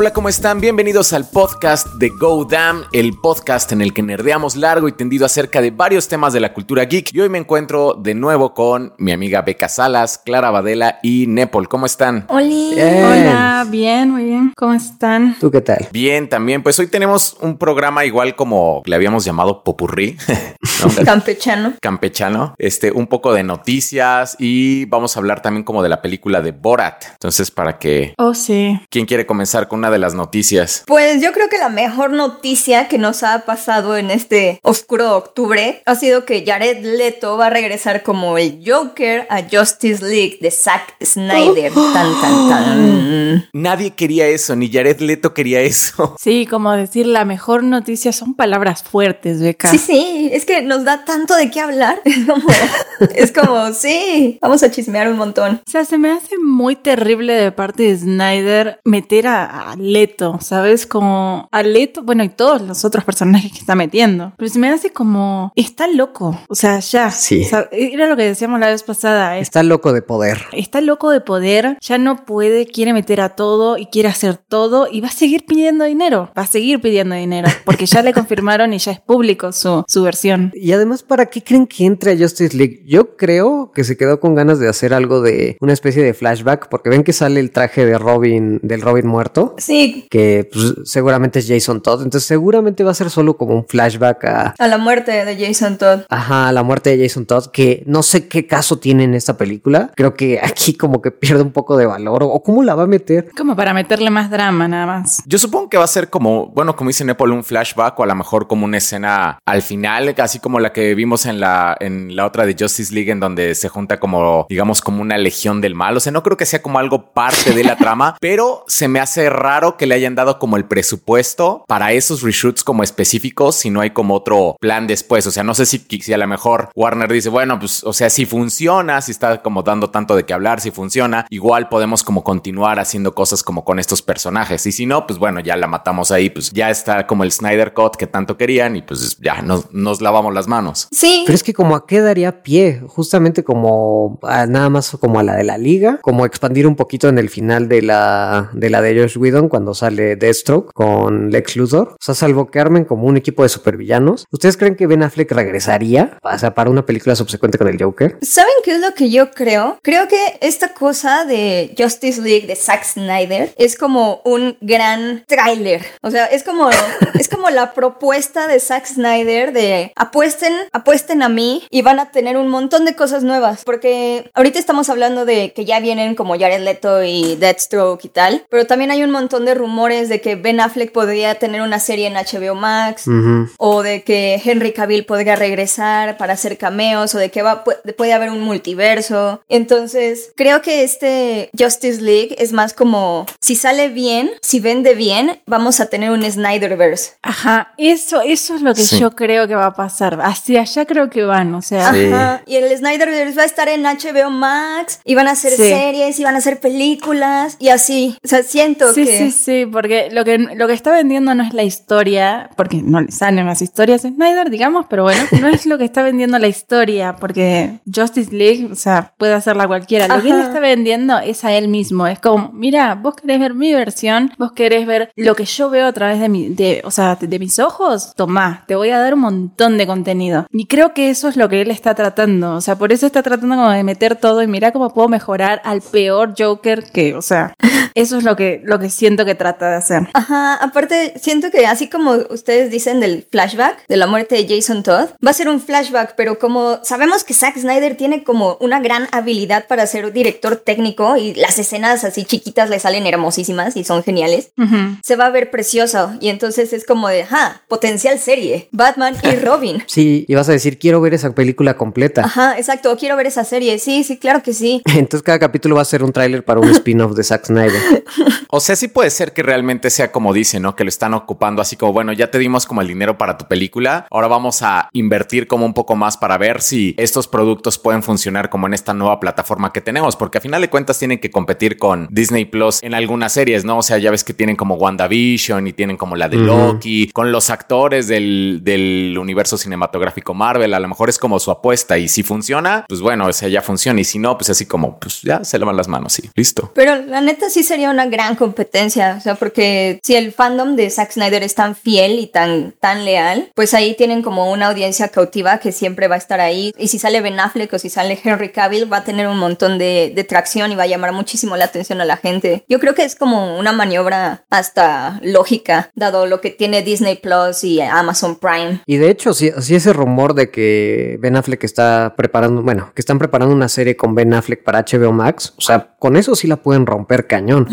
Hola, ¿cómo están? Bienvenidos al podcast de Go Damn, el podcast en el que nerdeamos largo y tendido acerca de varios temas de la cultura geek. Y hoy me encuentro de nuevo con mi amiga Beca Salas, Clara Badela y Nepal. ¿Cómo están? Oli. Hola, bien, muy bien. ¿Cómo están? ¿Tú qué tal? Bien, también. Pues hoy tenemos un programa igual como le habíamos llamado Popurrí. Campechano. Campechano. Este, un poco de noticias y vamos a hablar también como de la película de Borat. Entonces, para que... Oh, sí. ¿Quién quiere comenzar con una de las noticias? Pues yo creo que la mejor noticia que nos ha pasado en este oscuro octubre ha sido que Jared Leto va a regresar como el Joker a Justice League de Zack Snyder. Tan, tan, tan. Nadie quería eso, ni Jared Leto quería eso. Sí, como decir la mejor noticia son palabras fuertes, Beca. Sí, sí, es que nos da tanto de qué hablar. Es como, es como, sí, vamos a chismear un montón. O sea, se me hace muy terrible de parte de Snyder meter a, a Leto, ¿sabes? Como a Leto, bueno, y todos los otros personajes que está metiendo. Pero se me hace como, está loco. O sea, ya. Sí. O sea, era lo que decíamos la vez pasada. es- Está loco de poder. Está loco de poder, ya no puede, quiere meter a todo y quiere hacer todo y va a seguir pidiendo dinero, va a seguir pidiendo dinero, porque ya le confirmaron y ya es público su, su versión. Y además, ¿para qué creen que entre a Justice League? Yo creo que se quedó con ganas de hacer algo de una especie de flashback, porque ven que sale el traje de Robin, del Robin muerto, Sí, que pues, seguramente es Jason Todd. Entonces, seguramente va a ser solo como un flashback a. a la muerte de Jason Todd. Ajá, a la muerte de Jason Todd, que no sé qué caso tiene en esta película. Creo que aquí como que pierde un poco de valor. ¿O cómo la va a meter? Como para meterle más drama nada más. Yo supongo que va a ser como, bueno, como dice Nepal, un flashback o a lo mejor como una escena al final, así como la que vimos en la, en la otra de Justice League, en donde se junta como, digamos, como una legión del mal. O sea, no creo que sea como algo parte de la trama, pero se me hace raro que le hayan dado como el presupuesto para esos reshoots como específicos si no hay como otro plan después. O sea, no sé si, si a lo mejor Warner dice, bueno, pues, o sea, si funciona, si está como dando tanto de qué hablar, si funciona, igual podemos como continuar haciendo cosas como con estos personajes. Y si no, pues bueno, ya la matamos ahí, pues ya está como el Snyder Cut que tanto querían y pues ya nos, nos lavamos las manos. Sí, Pero es que como a qué daría pie, justamente como a nada más como a la de la liga, como expandir un poquito en el final de la de la de Josh Whedon cuando sale Deathstroke con Lex Luthor, o sea, salvo que armen como un equipo de supervillanos. ¿Ustedes creen que Ben Affleck regresaría, o sea, para una película subsecuente con el Joker? ¿Saben qué es lo que yo creo? Creo que esta cosa de Justice League de Zack Snyder es como un gran tráiler. O sea, es como, es como la propuesta de Zack Snyder de apuesten, apuesten a mí y van a tener un montón de cosas nuevas. Porque ahorita estamos hablando de que ya vienen como Jared Leto y Deathstroke y tal. Pero también hay un montón de rumores de que Ben Affleck podría tener una serie en HBO Max o de que Henry Cavill podría regresar para hacer cameos o de que va, puede haber un multiverso. Entonces, creo que este Justice League es más como si sale bien, si vende bien, vamos a tener un Snyderverse. Ajá, eso, eso es lo que Sí. yo creo que va a pasar. Hacia allá creo que van, o sea. Sí. Ajá. Y el Snyderverse va a estar en HBO Max y van a hacer Sí. series y van a hacer películas y así. O sea, siento Sí, que sí, sí, porque lo que, lo que está vendiendo no es la historia, porque no le salen las historias de Snyder, digamos, pero bueno, no es lo que está vendiendo la historia, porque Justice League, o sea, puede hacerla cualquiera. Lo que él está vendiendo es a él mismo. Es como, mira, vos querés ver mi versión, vos querés ver lo que yo veo a través de mi, de, o sea, de mis ojos, tomá, te voy a dar un montón de contenido. Y creo que eso es lo que él está tratando. O sea, por eso está tratando como de meter todo y mira cómo puedo mejorar al peor Joker que, o sea, eso es lo que, lo que siento que trata de hacer. Ajá, aparte siento que así como ustedes dicen del flashback de la muerte de Jason Todd, va a ser un flashback, pero como sabemos que Zack Snyder tiene como una gran habilidad para ser director técnico y las escenas así chiquitas le salen hermosísimas y son geniales, se va a ver precioso y entonces es como de, ja, potencial serie, Batman y Robin. Sí, y vas a decir, quiero ver esa película completa. Ajá, exacto, quiero ver esa serie, sí, sí, claro que sí. Entonces cada capítulo va a ser un tráiler para un spin-off de Zack Snyder. O sea, sí puede ser que realmente sea como dice, ¿no? Que lo están ocupando así como, bueno, ya te dimos como el dinero para tu película, ahora vamos a invertir como un poco más para ver si estos productos pueden funcionar como en esta nueva plataforma que tenemos, porque a final de cuentas tienen que competir con Disney Plus en algunas series, ¿no? O sea, ya ves que tienen como WandaVision y tienen como la de. Loki, con los actores del, del universo cinematográfico Marvel, a lo mejor es como su apuesta y si funciona, pues bueno, o sea, ya funciona y si no, pues así como, pues ya se lavan las manos y listo. Pero la neta sí sería una gran competencia audiencia, o sea, porque si el fandom de Zack Snyder es tan fiel y tan, tan leal, pues ahí tienen como una audiencia cautiva que siempre va a estar ahí. Y si sale Ben Affleck o si sale Henry Cavill, va a tener un montón de, de tracción y va a llamar muchísimo la atención a la gente. Yo creo que es como una maniobra hasta lógica, dado lo que tiene Disney Plus y Amazon Prime. Y de hecho, si, si ese rumor de que Ben Affleck está preparando, bueno, que están preparando una serie con Ben Affleck para HBO Max, o sea, con eso sí la pueden romper cañón.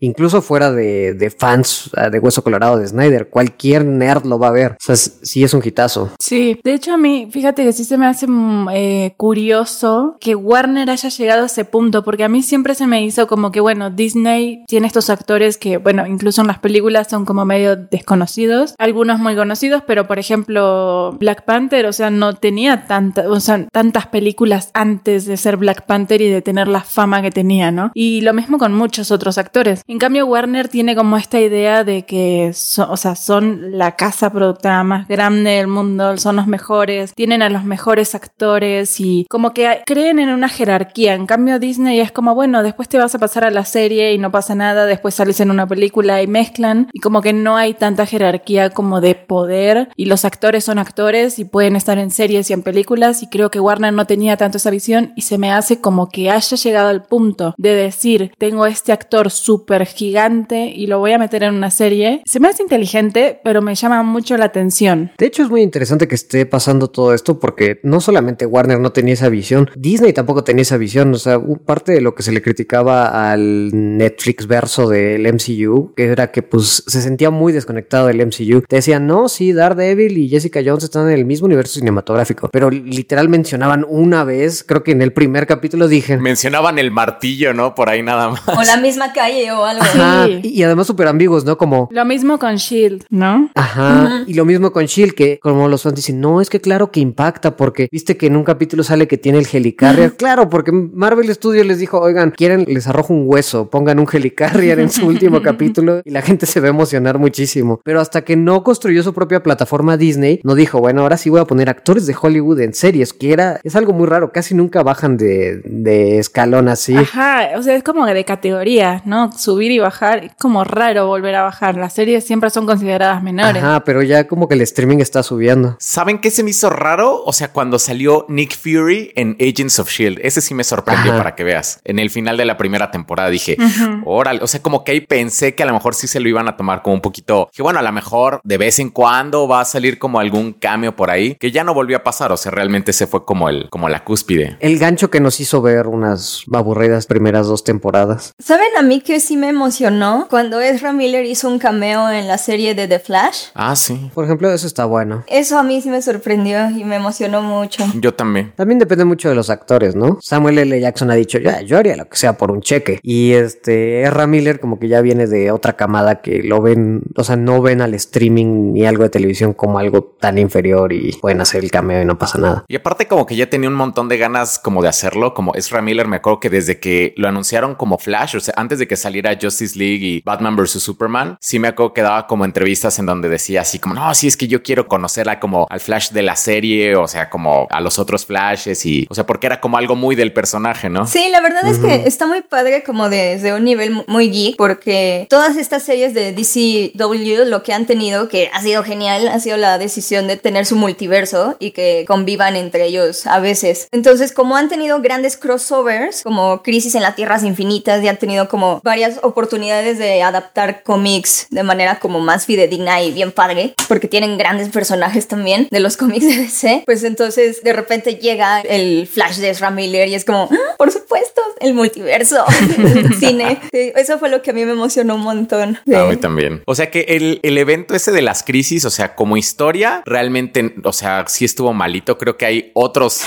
Incluso fuera de, fans de Hueso Colorado de Snyder, cualquier nerd lo va a ver. O sea, sí es un hitazo. Sí, de hecho a mí, fíjate que sí se me hace mm, eh, curioso que Warner haya llegado a ese punto, porque a mí siempre se me hizo como que, bueno, Disney tiene estos actores que, bueno, incluso en las películas son como medio desconocidos, algunos muy conocidos, pero por ejemplo, Black Panther, o sea, no tenía tanta, o sea, tantas películas antes de ser Black Panther y de tener la fama que tenía, ¿no? Y lo mismo con muchos otros actores. En cambio, Warner tiene como esta idea de que, o sea, son la casa productora más grande del mundo, son los mejores, tienen a los mejores actores y como que creen en una jerarquía. En cambio, Disney es como, bueno, después te vas a pasar a la serie y no pasa nada, después sales en una película y mezclan y como que no hay tanta jerarquía como de poder y los actores son actores y pueden estar en series y en películas y creo que Warner no tenía tanto esa visión y se me hace como que haya llegado al punto de decir, tengo este actor súper gigante y lo voy a meter en una serie. Se me hace inteligente, pero me llama mucho la atención. De hecho, es muy interesante que esté pasando todo esto porque no solamente Warner no tenía esa visión, Disney tampoco tenía esa visión. O sea, parte de lo que se le criticaba al Netflix verso del MCU, que era que pues se sentía muy desconectado del MCU. Te decían, no, sí, Daredevil y Jessica Jones están en el mismo universo cinematográfico, pero literal mencionaban una vez, creo que en el primer capítulo dije. Mencionaban el martillo, ¿no? Por ahí nada más. O la misma calle o algo. Ajá. Y, además súper ambiguos, ¿no? Como... Lo mismo con Shield, ¿no? Ajá. Y lo mismo con Shield, que como los fans dicen, no, es que claro que impacta, porque viste que en un capítulo sale que tiene el helicarrier. claro, porque Marvel Studios les dijo, oigan, quieren, les arrojo un hueso, pongan un helicarrier en su último capítulo y la gente se va a emocionar muchísimo. Pero hasta que no construyó su propia plataforma Disney, no dijo, bueno, ahora sí voy a poner actores de Hollywood en series, que era, es algo muy raro, casi nunca bajan de, de escalón así. Ajá, o sea, es como de categoría, ¿no? Subir y bajar, es como raro volver a bajar. Las series siempre son consideradas menores. Ajá, pero ya como que el streaming está subiendo. ¿Saben qué se me hizo raro? O sea, cuando salió Nick Fury en Agents of Shield, ese sí me sorprendió para que veas. En el final de la primera temporada dije, órale, o sea, como que ahí pensé que a lo mejor sí se lo iban a tomar como un poquito, que bueno, a lo mejor de vez en cuando va a salir como algún cambio por ahí, que ya no volvió a pasar, o sea, realmente se fue como el, como la cúspide. El gancho que nos hizo ver unas aburridas primeras dos temporadas. ¿Saben a mí que sí me emocionó cuando Ezra Miller hizo un cameo en la serie de The Flash? Ah, sí. Por ejemplo, eso está bueno. Eso a mí sí me sorprendió y me emocionó mucho. Yo también. También depende mucho de los actores, ¿no? Samuel L. Jackson ha dicho, ya, yo haría lo que sea por un cheque. Y este, Ezra Miller como que ya viene de otra camada que lo ven, o sea, no ven al streaming ni algo de televisión como algo tan inferior y pueden hacer el cameo y no pasa nada. Y aparte como que ya tenía un montón de ganas como de hacerlo, como Ezra Miller, me acuerdo que desde que lo anunciaron como Flash, o sea, antes de que saliera Justice League y Batman vs. Superman, sí me acuerdo que daba como entrevistas en donde decía así como, no, sí es que yo quiero conocerla como al Flash de la serie, o sea, como a los otros Flashes y, o sea, porque era como algo muy del personaje, ¿no? Sí, la verdad es que está muy padre como desde un nivel muy geek, porque todas estas series de DCW lo que han tenido, que ha sido genial, ha sido la decisión de tener su multiverso y que convivan entre ellos a veces. Entonces, como han tenido grandes crossovers, como Crisis en las Tierras Infinitas, y han tenido como varias oportunidades de adaptar cómics de manera como más fidedigna y bien padre, porque tienen grandes personajes también de los cómics de DC, pues entonces de repente llega el Flash de Ezra Miller y es como, ¡Ah! por supuesto, el multiverso, el cine. Sí, eso fue lo que a mí me emocionó un montón. A mí también. O sea que el, el evento ese de las crisis, o sea, como historia, realmente, o sea, sí estuvo malito. Creo que hay otros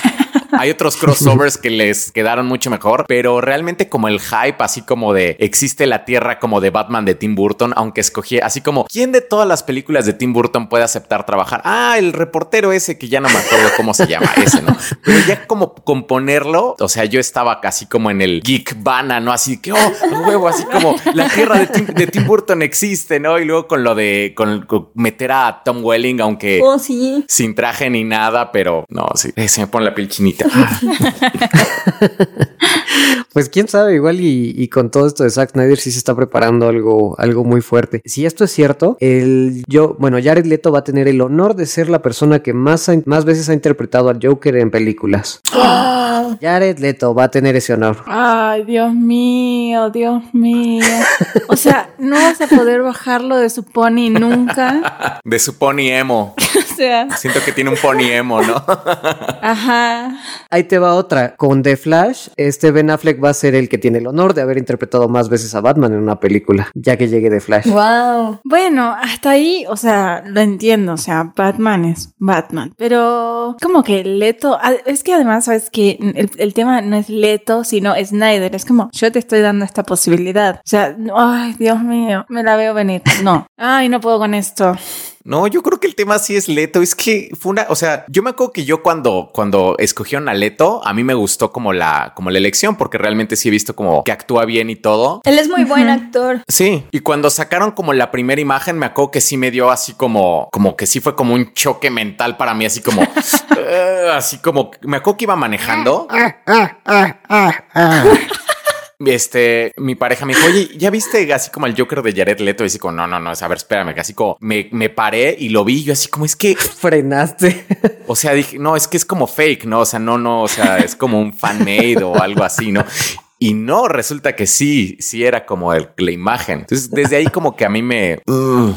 hay otros crossovers que les quedaron mucho mejor, pero realmente como el hype, así como de existe la tierra como de Batman de Tim Burton, aunque escogí así como quién de todas las películas de Tim Burton puede aceptar trabajar. Ah, el reportero ese que ya no me acuerdo cómo se llama ese, ¿no? Pero ya como componerlo, o sea, yo estaba casi como en el geek vana, ¿no? Así que, oh, huevo, así como la tierra de Tim, de Tim Burton existe, ¿no? Y luego con lo de con, con meter a Tom Welling, aunque Oh, sí. sin traje ni nada, pero no, sí, eh, se me pone la piel chinita. ha ha ha ha ha ha Pues quién sabe, igual y, y, con todo esto de Zack Snyder sí se está preparando algo, algo muy fuerte. Si esto es cierto, el yo, bueno, Jared Leto va a tener el honor de ser la persona que más, más veces ha interpretado al Joker en películas. Jared Leto va a tener ese honor. Ay, Dios mío, Dios mío. O sea, no vas a poder bajarlo de su pony nunca. De su pony emo. o sea. Siento que tiene un pony emo, ¿no? Ajá. Ahí te va otra. Con The Flash, este Ben Affleck va a ser el que tiene el honor de haber interpretado más veces a Batman en una película, ya que llegue The Flash. Wow. Bueno, hasta ahí, o sea, lo entiendo. O sea, Batman es Batman. Pero como que Leto, es que además, sabes que el, el tema no es Leto, sino Snyder. Es como, yo te estoy dando esta posibilidad. O sea, ay, Dios mío, me la veo venir. No. Ay, no puedo con esto. No, yo creo que el tema sí es Leto. Es que fue una, o sea, yo me acuerdo que yo cuando, cuando escogieron a Leto, a mí me gustó como la, como la elección, porque realmente sí he visto como que actúa bien y todo. Él es muy buen actor. Sí. Y cuando sacaron como la primera imagen, me acuerdo que sí me dio así como, como que sí fue como un choque mental para mí, así como, uh, así como, me acuerdo que iba manejando. Este, mi pareja me dijo, oye, ¿ya viste así como el Joker de Jared Leto? Y así como, no, no, no, a ver, espérame, así como me, me paré y lo vi, yo así como, es que... Frenaste. O sea, dije, no, es que es como fake, ¿no? O sea, no, no, o sea, es como un fan made o algo así, ¿no? Y no, resulta que sí, sí era como el, la imagen. Entonces, desde ahí como que a mí me... Uh.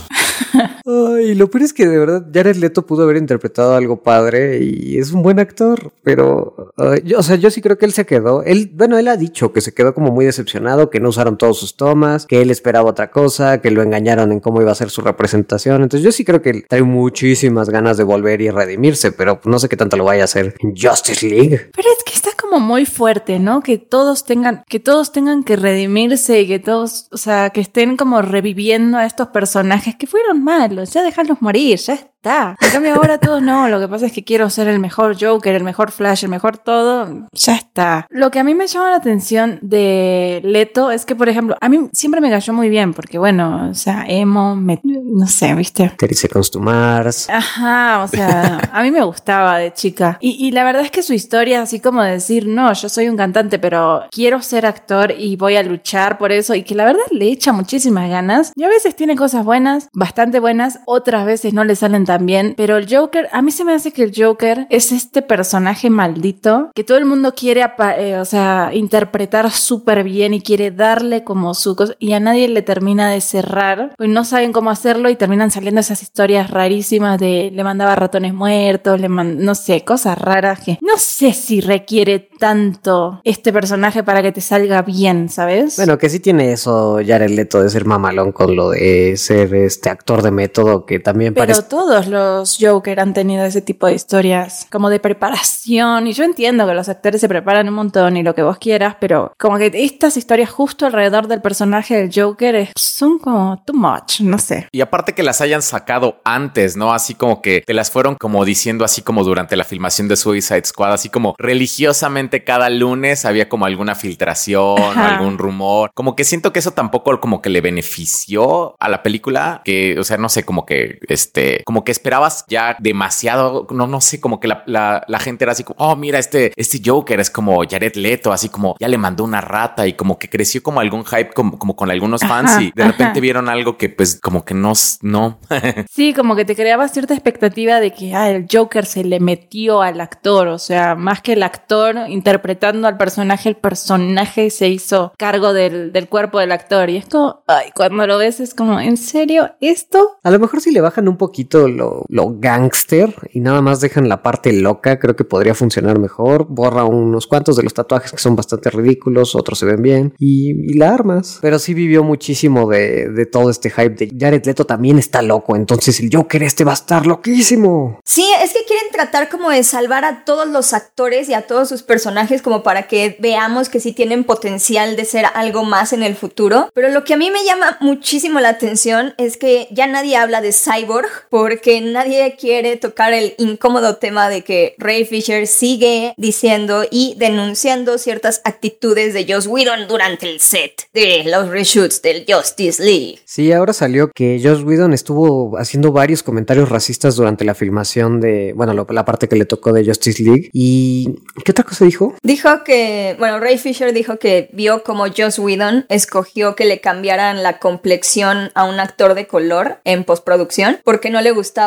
Ay, lo peor es que de verdad Jared Leto pudo haber interpretado algo padre y es un buen actor, pero yo, o sea, yo sí creo que él se quedó. Él, bueno, él ha dicho que se quedó como muy decepcionado, que no usaron todos sus tomas, que él esperaba otra cosa, que lo engañaron en cómo iba a ser su representación. Entonces, yo sí creo que él trae muchísimas ganas de volver y redimirse, pero no sé qué tanto lo vaya a hacer en Justice League. Pero es que está como muy fuerte, ¿no? Que todos tengan, que todos tengan que redimirse y que todos, o sea, que estén como reviviendo a estos personajes que fueron malos, ya dejarlos morir, ya está. En cambio ahora todos no, lo que pasa es que quiero ser el mejor Joker, el mejor Flash, el mejor todo, ya está. Lo que a mí me llama la atención de Leto es que, por ejemplo, a mí siempre me cayó muy bien, porque bueno, o sea, emo, me, no sé, ¿viste? 30 Seconds to Mars. Ajá, o sea, a mí me gustaba de chica. Y, y la verdad es que su historia, así como decir, no, yo soy un cantante, pero quiero ser actor y voy a luchar por eso, y que la verdad le echa muchísimas ganas. Y a veces tiene cosas buenas, bastante buenas, otras veces no le salen tan bien, pero el Joker, a mí se me hace que el Joker es este personaje maldito que todo el mundo quiere, eh, o sea, interpretar súper bien y quiere darle como su cosa, y a nadie le termina de cerrar, pues no saben cómo hacerlo y terminan saliendo esas historias rarísimas de le mandaba ratones muertos, le man no sé, cosas raras que no sé si requiere tanto este personaje para que te salga bien, ¿sabes? Bueno, que sí tiene eso Jared Leto de ser mamalón con lo de ser este actor de método que también Pero parece... todos los Joker han tenido ese tipo de historias como de preparación y yo entiendo que los actores se preparan un montón y lo que vos quieras, pero como que estas historias justo alrededor del personaje del Joker son como too much, no sé. Y aparte que las hayan sacado antes, ¿no? Así como que te las fueron como diciendo así como durante la filmación de Suicide Squad, así como religiosamente cada lunes había como alguna filtración, Ajá. algún rumor. Como que siento que eso tampoco como que le benefició a la película, que, o sea, no sé, como que, este, como que esperabas ya demasiado, no, no sé, como que la, la, la gente era así como, oh, mira, este, este Joker es como Jared Leto, así como ya le mandó una rata y como que creció como algún hype como, como con algunos fans Ajá, y de repente ajá. vieron algo que pues como que no, no. Sí, como que te creaba cierta expectativa de que ah, el Joker se le metió al actor, o sea, más que el actor interpretando al personaje, el personaje se hizo cargo del, del cuerpo del actor. Y es como, ay, cuando lo ves es como, ¿en serio? ¿Esto? A lo mejor si le bajan un poquito lo, lo gangster y nada más dejan la parte loca, creo que podría funcionar mejor. Borra unos cuantos de los tatuajes que son bastante ridículos, otros se ven bien y, y la armas. Pero sí vivió muchísimo de, todo este hype de Jared Leto también está loco, entonces el Joker este va a estar loquísimo. Sí, es que quieren tratar como de salvar a todos los actores y a todos sus personajes como para que veamos que sí tienen potencial de ser algo más en el futuro. Pero lo que a mí me llama muchísimo la atención es que ya nadie habla de Cyborg porque nadie quiere tocar el incómodo tema de que Ray Fisher sigue diciendo y denunciando ciertas actitudes de Joss Whedon durante el set de los reshoots del Justice League. Sí, ahora salió que Joss Whedon estuvo haciendo varios comentarios racistas durante la filmación de, bueno, lo- la parte que le tocó de Justice League. ¿Y qué otra cosa dijo? dijo? Dijo que, bueno, Ray Fisher dijo que vio como Joss Whedon escogió que le cambiaran la complexión a un actor de color en postproducción porque no le gustaba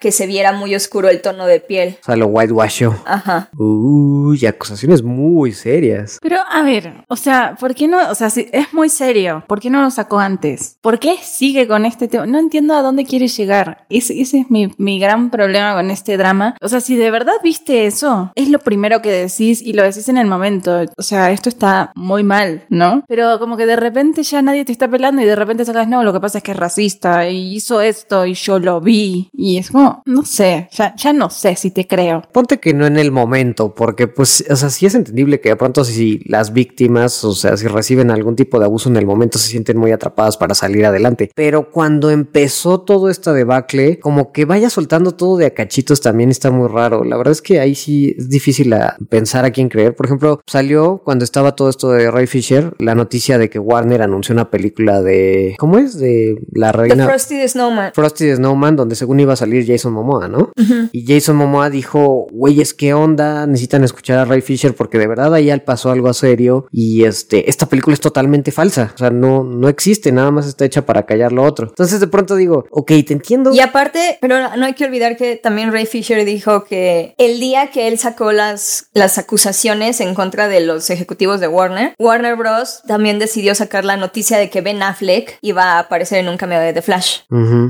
que se viera muy oscuro el tono de piel. O sea, lo whitewashó. Ajá. Uy, acusaciones muy serias. Pero a ver, o sea, ¿por qué no? O sea, si es muy serio, ¿por qué no lo sacó antes? ¿Por qué sigue con este tema? No entiendo a dónde quiere llegar. Ese, ese es mi, mi gran problema con este drama. O sea, si de verdad viste eso, es lo primero que decís y lo decís en el momento. O sea, esto está muy mal, ¿no? Pero como que de repente ya nadie te está pelando y de repente sacas, no, lo que pasa es que es racista y hizo esto y yo lo vi. Y es como, no sé, ya, ya no sé si te creo. Ponte que no en el momento, porque pues, o sea, sí es entendible que de pronto si las víctimas, o sea, si reciben algún tipo de abuso en el momento, se sienten muy atrapadas para salir adelante. Pero cuando empezó todo esta debacle, como que vaya soltando todo de a cachitos también está muy raro. La verdad es que ahí sí es difícil a pensar a quién creer. Por ejemplo, salió cuando estaba todo esto de Ray Fisher la noticia de que Warner anunció una película de, ¿cómo es? De la The reina. Frosty the Snowman. Frosty the Snowman, donde según iba a salir Jason Momoa, ¿no? Y Jason Momoa dijo, güeyes, ¿qué onda? Necesitan escuchar a Ray Fisher porque de verdad ahí al pasó algo a serio y este, esta película es totalmente falsa, o sea, no, no existe, nada más está hecha para callar lo otro. Entonces de pronto digo, ok, te entiendo. Y aparte, pero no hay que olvidar que también Ray Fisher dijo que el día que él sacó las, las acusaciones en contra de los ejecutivos de Warner, Warner Bros. también decidió sacar la noticia de que Ben Affleck iba a aparecer en un cameo de The Flash.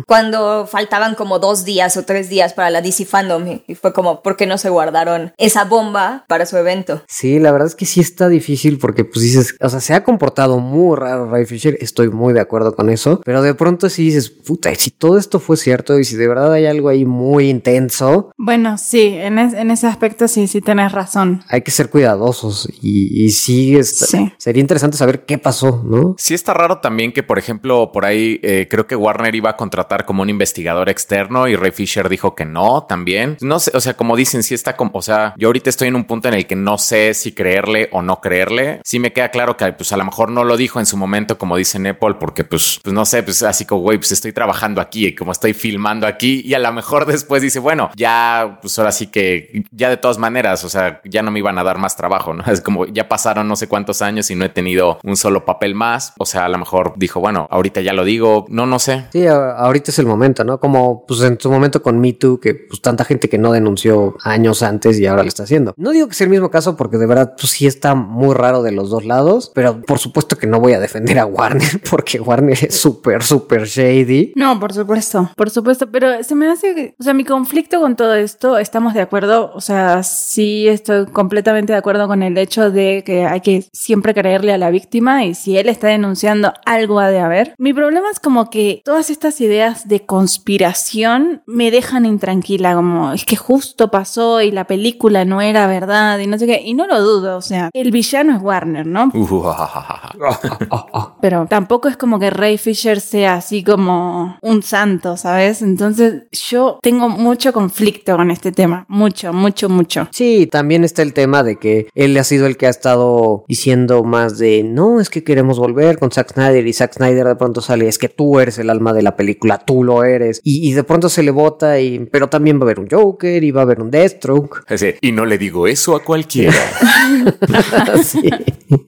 Cuando faltaban como dos días o tres días para la DC Fandom y- fue como, ¿por qué no se guardaron esa bomba para su evento? Sí, la verdad es que sí está difícil porque pues dices, o sea, se ha comportado muy raro Ray Fisher, estoy muy de acuerdo con eso, pero de pronto sí dices, puta, si todo esto fue cierto y si de verdad hay algo ahí muy intenso, Bueno, sí, en, es- en ese aspecto sí, sí tenés razón. hay que ser cuidadosos y, y sí, está- Sí. sería interesante saber qué pasó, ¿no? Sí está raro también que, por ejemplo, por ahí eh, creo que Warner iba a contratar como un investigador externo y Ray Fisher dijo que no también. No sé, o sea, como dicen, sí está como, o sea, yo ahorita estoy en un punto en el que no sé si creerle o no creerle. Sí me queda claro que pues a lo mejor no lo dijo en su momento como dice Apple porque pues, pues no sé, pues así como, güey, pues estoy trabajando aquí y como estoy filmando aquí y a lo mejor después dice, bueno, ya, pues ahora sí que ya de todas maneras, o sea, ya no me iban a dar más trabajo, ¿no? Es como ya pasaron no sé cuántos años y no he tenido un solo papel más. O sea, a lo mejor dijo, bueno, ahorita ya lo digo, no, no sé. Sí, ahorita es el momento, ¿no? Como pues en su momento con Me Too, que pues tanta gente que no denunció años antes y ahora lo está haciendo. No digo que sea el mismo caso porque de verdad pues sí está muy raro de los dos lados, pero por supuesto que no voy a defender a Warner porque Warner es súper, súper shady. No, por supuesto, por supuesto, pero se me hace que, o sea, mi conflicto con todo esto, estamos de acuerdo, o sea, sí estoy completamente de acuerdo con el hecho de que hay que siempre creerle a la víctima y si él está denunciando algo ha de haber. Mi problema es como que todas estas ideas de conspiración me dejan intranquila, como es que justo pasó y la película no era verdad y no sé qué, y no lo dudo, o sea, el villano es Warner, ¿no? Uh. Pero tampoco es como que Ray Fisher sea así como un santo, ¿sabes? Entonces yo tengo mucho conflicto con este tema. Mucho, mucho, mucho. Sí, también está el tema de que él ha sido el que ha estado diciendo más de no, es que queremos volver con Zack Snyder y Zack Snyder de pronto sale, es que tú eres el alma de la película, tú lo eres. Y, y de pronto se le vota y pero también va a haber un Joker y va a haber un Deathstroke. Ese, y no le digo eso a cualquiera. Sí.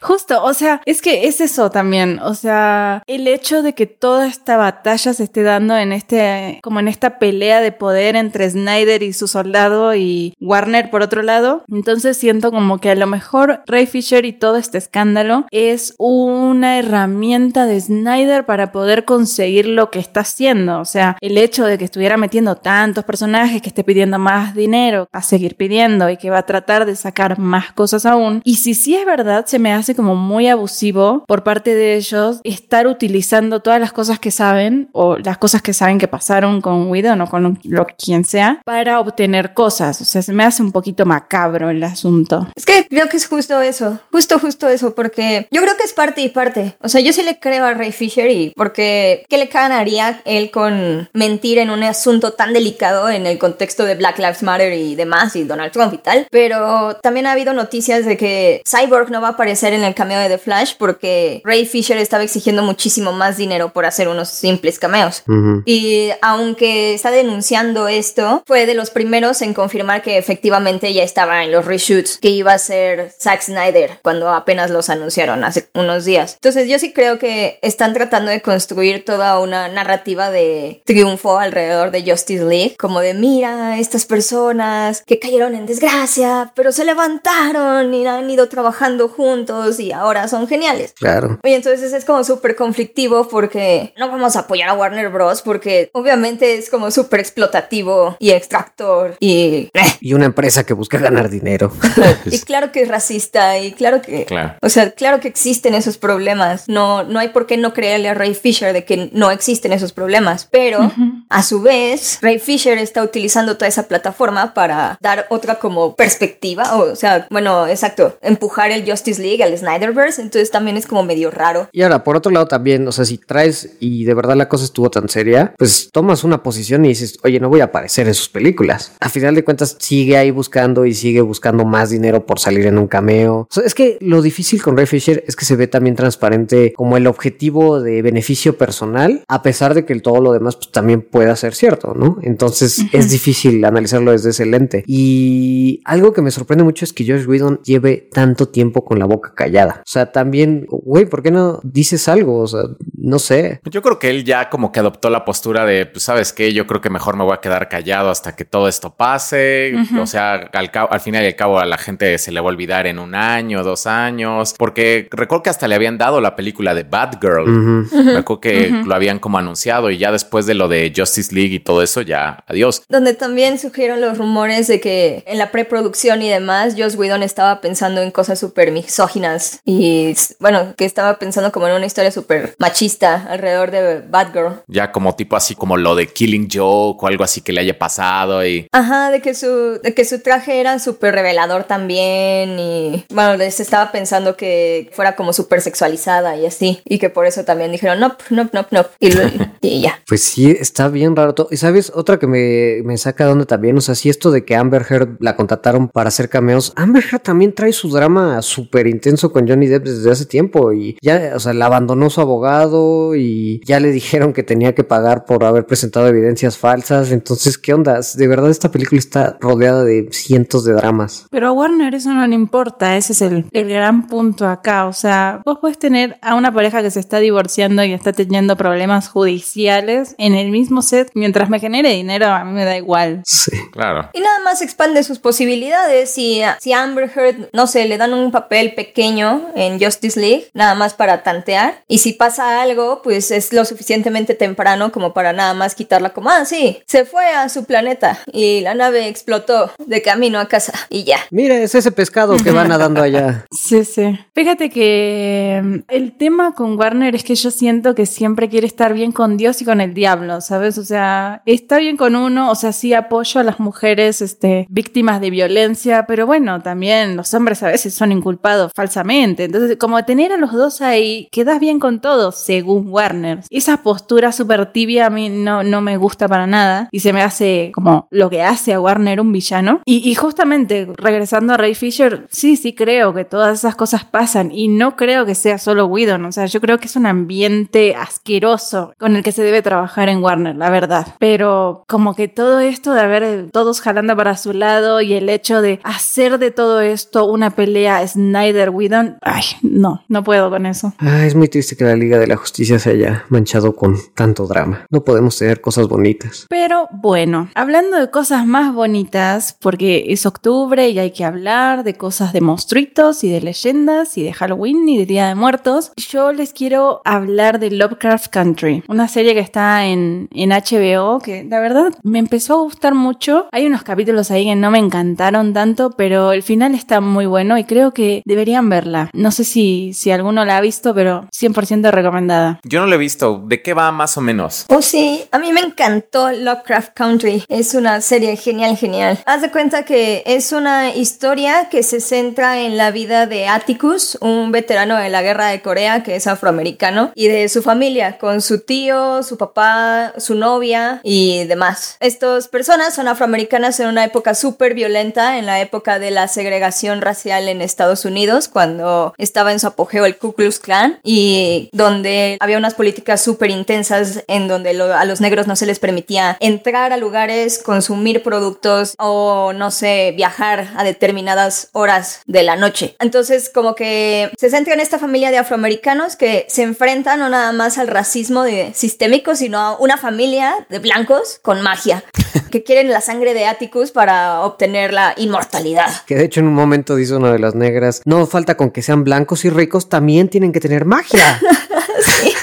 Justo, o sea, es que es eso también. O sea, el hecho de que toda esta batalla se esté dando en este, como en esta pelea de poder entre Snyder y su soldado y Warner por otro lado. Entonces siento como que a lo mejor Ray Fisher y todo este escándalo es una herramienta de Snyder para poder conseguir lo que está haciendo. O sea, el hecho de que estuviera metiendo tantos personajes, que esté pidiendo más dinero, a seguir pidiendo y que va a tratar de sacar más cosas aún. Y si sí es verdad, se me hace como muy abusivo por parte de ellos estar utilizando todas las cosas que saben o las cosas que saben que pasaron con Widow o con lo quien sea para obtener cosas. O sea, se me hace un poquito macabro el asunto. Es que creo que es justo eso, justo, justo eso, porque yo creo que es parte y parte. O sea, yo sí le creo a Ray Fisher y porque ¿qué le ganaría él con mentir en un asunto tan delicado en el contexto de Black Lives Matter y demás y Donald Trump y tal? Pero también ha habido noticias de que Cyborg no va a aparecer en el cameo de The Flash porque Ray Fisher estaba exigiendo muchísimo más dinero por hacer unos simples cameos. Ujú. Y aunque está denunciando esto, fue de los primeros en confirmar que efectivamente ya estaba en los reshoots que iba a ser Zack Snyder cuando apenas los anunciaron hace unos días. Entonces yo sí creo que están tratando de construir toda una narrativa de triunfo alrededor de Justice League, como de mira estas personas que cayeron en desgracia, pero se levantaron y han ido trabajando juntos y ahora son geniales. Claro. Y entonces es como súper conflictivo porque no vamos a apoyar a Warner Bros. porque obviamente es como súper explotativo y extractor y... Y una empresa que busca ganar dinero. y claro que es racista y claro que... Claro. O sea, claro que existen esos problemas. No, no hay por qué no creerle a Ray Fisher de que no existen esos problemas. Pero a su vez, Ray Fisher está utilizando toda esa plataforma para dar otra como perspectiva. O, sea, bueno, exacto, empujar el Justice League, el Snyderverse. Entonces también es como medio raro. Y ahora, por otro lado también, o sea, si traes y de verdad la cosa estuvo tan seria, pues tomas una posición y dices, oye, no voy a aparecer en sus películas. A final de cuentas, sigue ahí buscando y sigue buscando más dinero por salir en un cameo. Es que lo difícil con Ray Fisher es que se ve también transparente como el objetivo de beneficio personal, a pesar de que todo lo demás pues, también pueda ser cierto, ¿no? Entonces es difícil analizarlo desde ese lente. Y algo que me sorprende mucho es que Josh Whedon lleve tanto tiempo con la boca callada. O sea, también, güey, ¿por qué no dices algo? O sea, no sé. Yo creo que él ya como que adoptó la postura de, pues, ¿sabes qué? Yo creo que mejor me voy a quedar callado hasta que todo esto pase. O sea, al, al, final y al cabo a la gente se le va a olvidar en un año, dos años, porque recuerdo que hasta le habían dado la película de Bad Girl. Me acuerdo que lo habían como anunciado y ya después de lo de Justice League y todo eso, ya adiós. Donde también surgieron los rumores de que en la preproducción y demás, Joss Whedon estaba pensando en cosas súper misóginas y bueno, que estaba pensando como en una historia súper machista alrededor de Bad Girl. Ya como tipo así como lo de Killing Joke o algo así que le haya pasado y... Ajá, de que su, de que su traje era súper revelador también y bueno, se estaba pensando que fuera como súper sexualizada y así y que por eso también dijeron no, no, no, no y, y, ya. Pues sí, está bien raro Y sabes, otra que me, me saca de onda también, o sea, si esto de que Amber Heard la contrataron para hacer cameos, Amber Heard también trae su drama súper intenso con Johnny Depp desde hace tiempo y ya, o sea, la abandonó su abogado y ya le dijeron que tenía que pagar por haber presentado evidencias falsas. Entonces, ¿qué onda? De verdad, esta película está rodeada de cientos de dramas. Pero a Warner eso no le importa, ese es el, el gran punto acá. O sea, vos puedes tener a una pareja que se está divorciando y está teniendo problemas judiciales en el mismo set. Mientras me genere dinero, a mí me da igual. Sí. Claro. Y nada más expande sus posibilidades. Si, si Amber Heard, no sé, le dan un papel pequeño en Justice League, nada más para tantear. Y si pasa algo, pues es lo suficientemente temprano como para nada más quitarla como, ah, sí, se fue a su planeta y la nave explotó de camino a casa y ya. Mira, es ese pescado que va nadando allá. Sí, sí. Fíjate que mm, el tema con Warner es que yo siento que siempre quiere estar bien con Dios y con el diablo, ¿sabes? O sea, está bien con uno, o sea, sí apoyo a las mujeres este, víctimas de violencia, pero bueno, también los hombres a veces son inculpados falsamente. Entonces, como tener a los dos ahí, quedas bien con todos, según Warner. Esa postura súper tibia a mí no, no me gusta para nada y se me hace como lo que hace a Warner un villano. Y, justamente, regresando a Ray Fisher, sí, sí creo que todas esas cosas pasan y no creo que sea solo Whedon, o sea, yo creo que es un ambiente asqueroso con el que se debe trabajar en Warner, la verdad. Pero como que todo esto de haber todos jalando para su lado y el hecho de hacer de todo esto una pelea Snyder-Whedon, ay, no, no puedo con eso. Ah, es muy triste que la Liga de la Justicia se haya manchado con tanto drama. No podemos tener cosas bonitas. Pero bueno, hablando de cosas más bonitas, porque es octubre y hay que hablar de cosas de monstruitos y de leyendas y de Halloween y de Día de Muertos, yo les quiero hablar de Lovecraft Country, una serie que está en, en HBO que la verdad me empezó a gustar mucho. Hay unos capítulos ahí que no me encantaron tanto, pero el final está muy bueno y creo que deberían verla. No sé si, si alguno la ha visto, pero 100% recomendada. Yo no la he visto. ¿De qué va más o menos? Oh, sí, a mí me encantó Lovecraft Country. Es una serie genial, genial. Haz de cuenta que es una historia que se centra en la vida de Atticus, un veterano de la guerra de Corea que es afroamericano, y de su familia, con su tío, su papá, su novia y demás. Estas personas son afroamericanas en una época súper violenta, en la época de la segregación racial en Estados Unidos, cuando estaba en su apogeo el Ku Klux Klan, y donde había unas políticas súper intensas en donde a los negros no se les permitía entrar a lugares, consumir productos o, no sé, viajar a determinadas horas de la noche. Entonces, como que se centra en esta familia de afroamericanos que se enfrentan no nada más al racismo sistémico, sino a una familia de blancos con magia, que quieren la sangre de Atticus para obtener la inmortalidad. Que de hecho en un momento dice una de las negras, no falta con que sean blancos y ricos, también tienen que tener magia.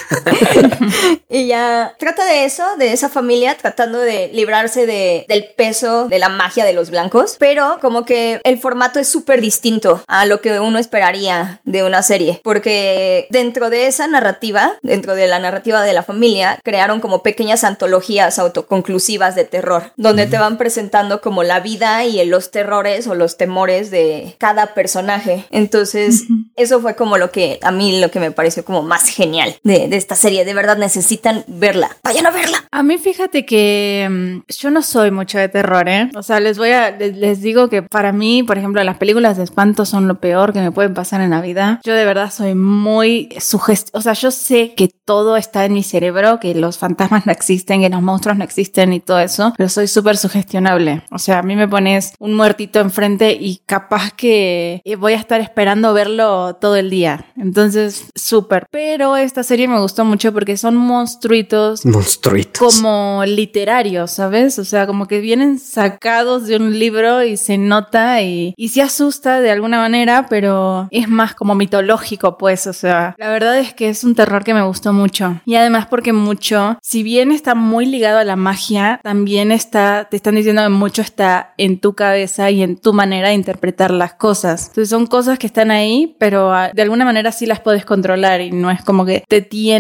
y ya trata de eso, de esa familia tratando de librarse de, del peso de la magia de los blancos, pero como que el formato es súper distinto a lo que uno esperaría de una serie, porque dentro de esa narrativa, dentro de la narrativa de la familia, crearon como pequeñas antologías autoconclusivas de terror, donde te van presentando como la vida y los terrores o los temores de cada personaje. Entonces, eso fue como lo que a mí lo que me pareció como más genial de, de esta serie. De verdad necesitan verla. Vayan a verla. A mí fíjate que mm, yo no soy mucho de terror, ¿eh? O sea, les voy a, les, les digo que para mí, por ejemplo, las películas de espanto son lo peor que me pueden pasar en la vida. Yo de verdad soy muy sugest... O sea, yo sé que todo está en mi cerebro, que los fantasmas no existen, que los monstruos no existen y todo eso, pero soy súper sugestionable. O sea, a mí me pones un muertito enfrente y capaz que voy a estar esperando verlo todo el día. Entonces, súper. Pero esta serie me gustó mucho porque son monstruitos Monstruitos. como literarios, ¿sabes? O sea, como que vienen sacados de un libro y se nota y, y se asusta de alguna manera, pero es más como mitológico, pues, o sea, la verdad es que es un terror que me gustó mucho. Y además porque mucho, si bien está muy ligado a la magia, también está, te están diciendo que mucho está en tu cabeza y en tu manera de interpretar las cosas. Entonces son cosas que están ahí, pero ah, de alguna manera sí las puedes controlar y no es como que te tiene,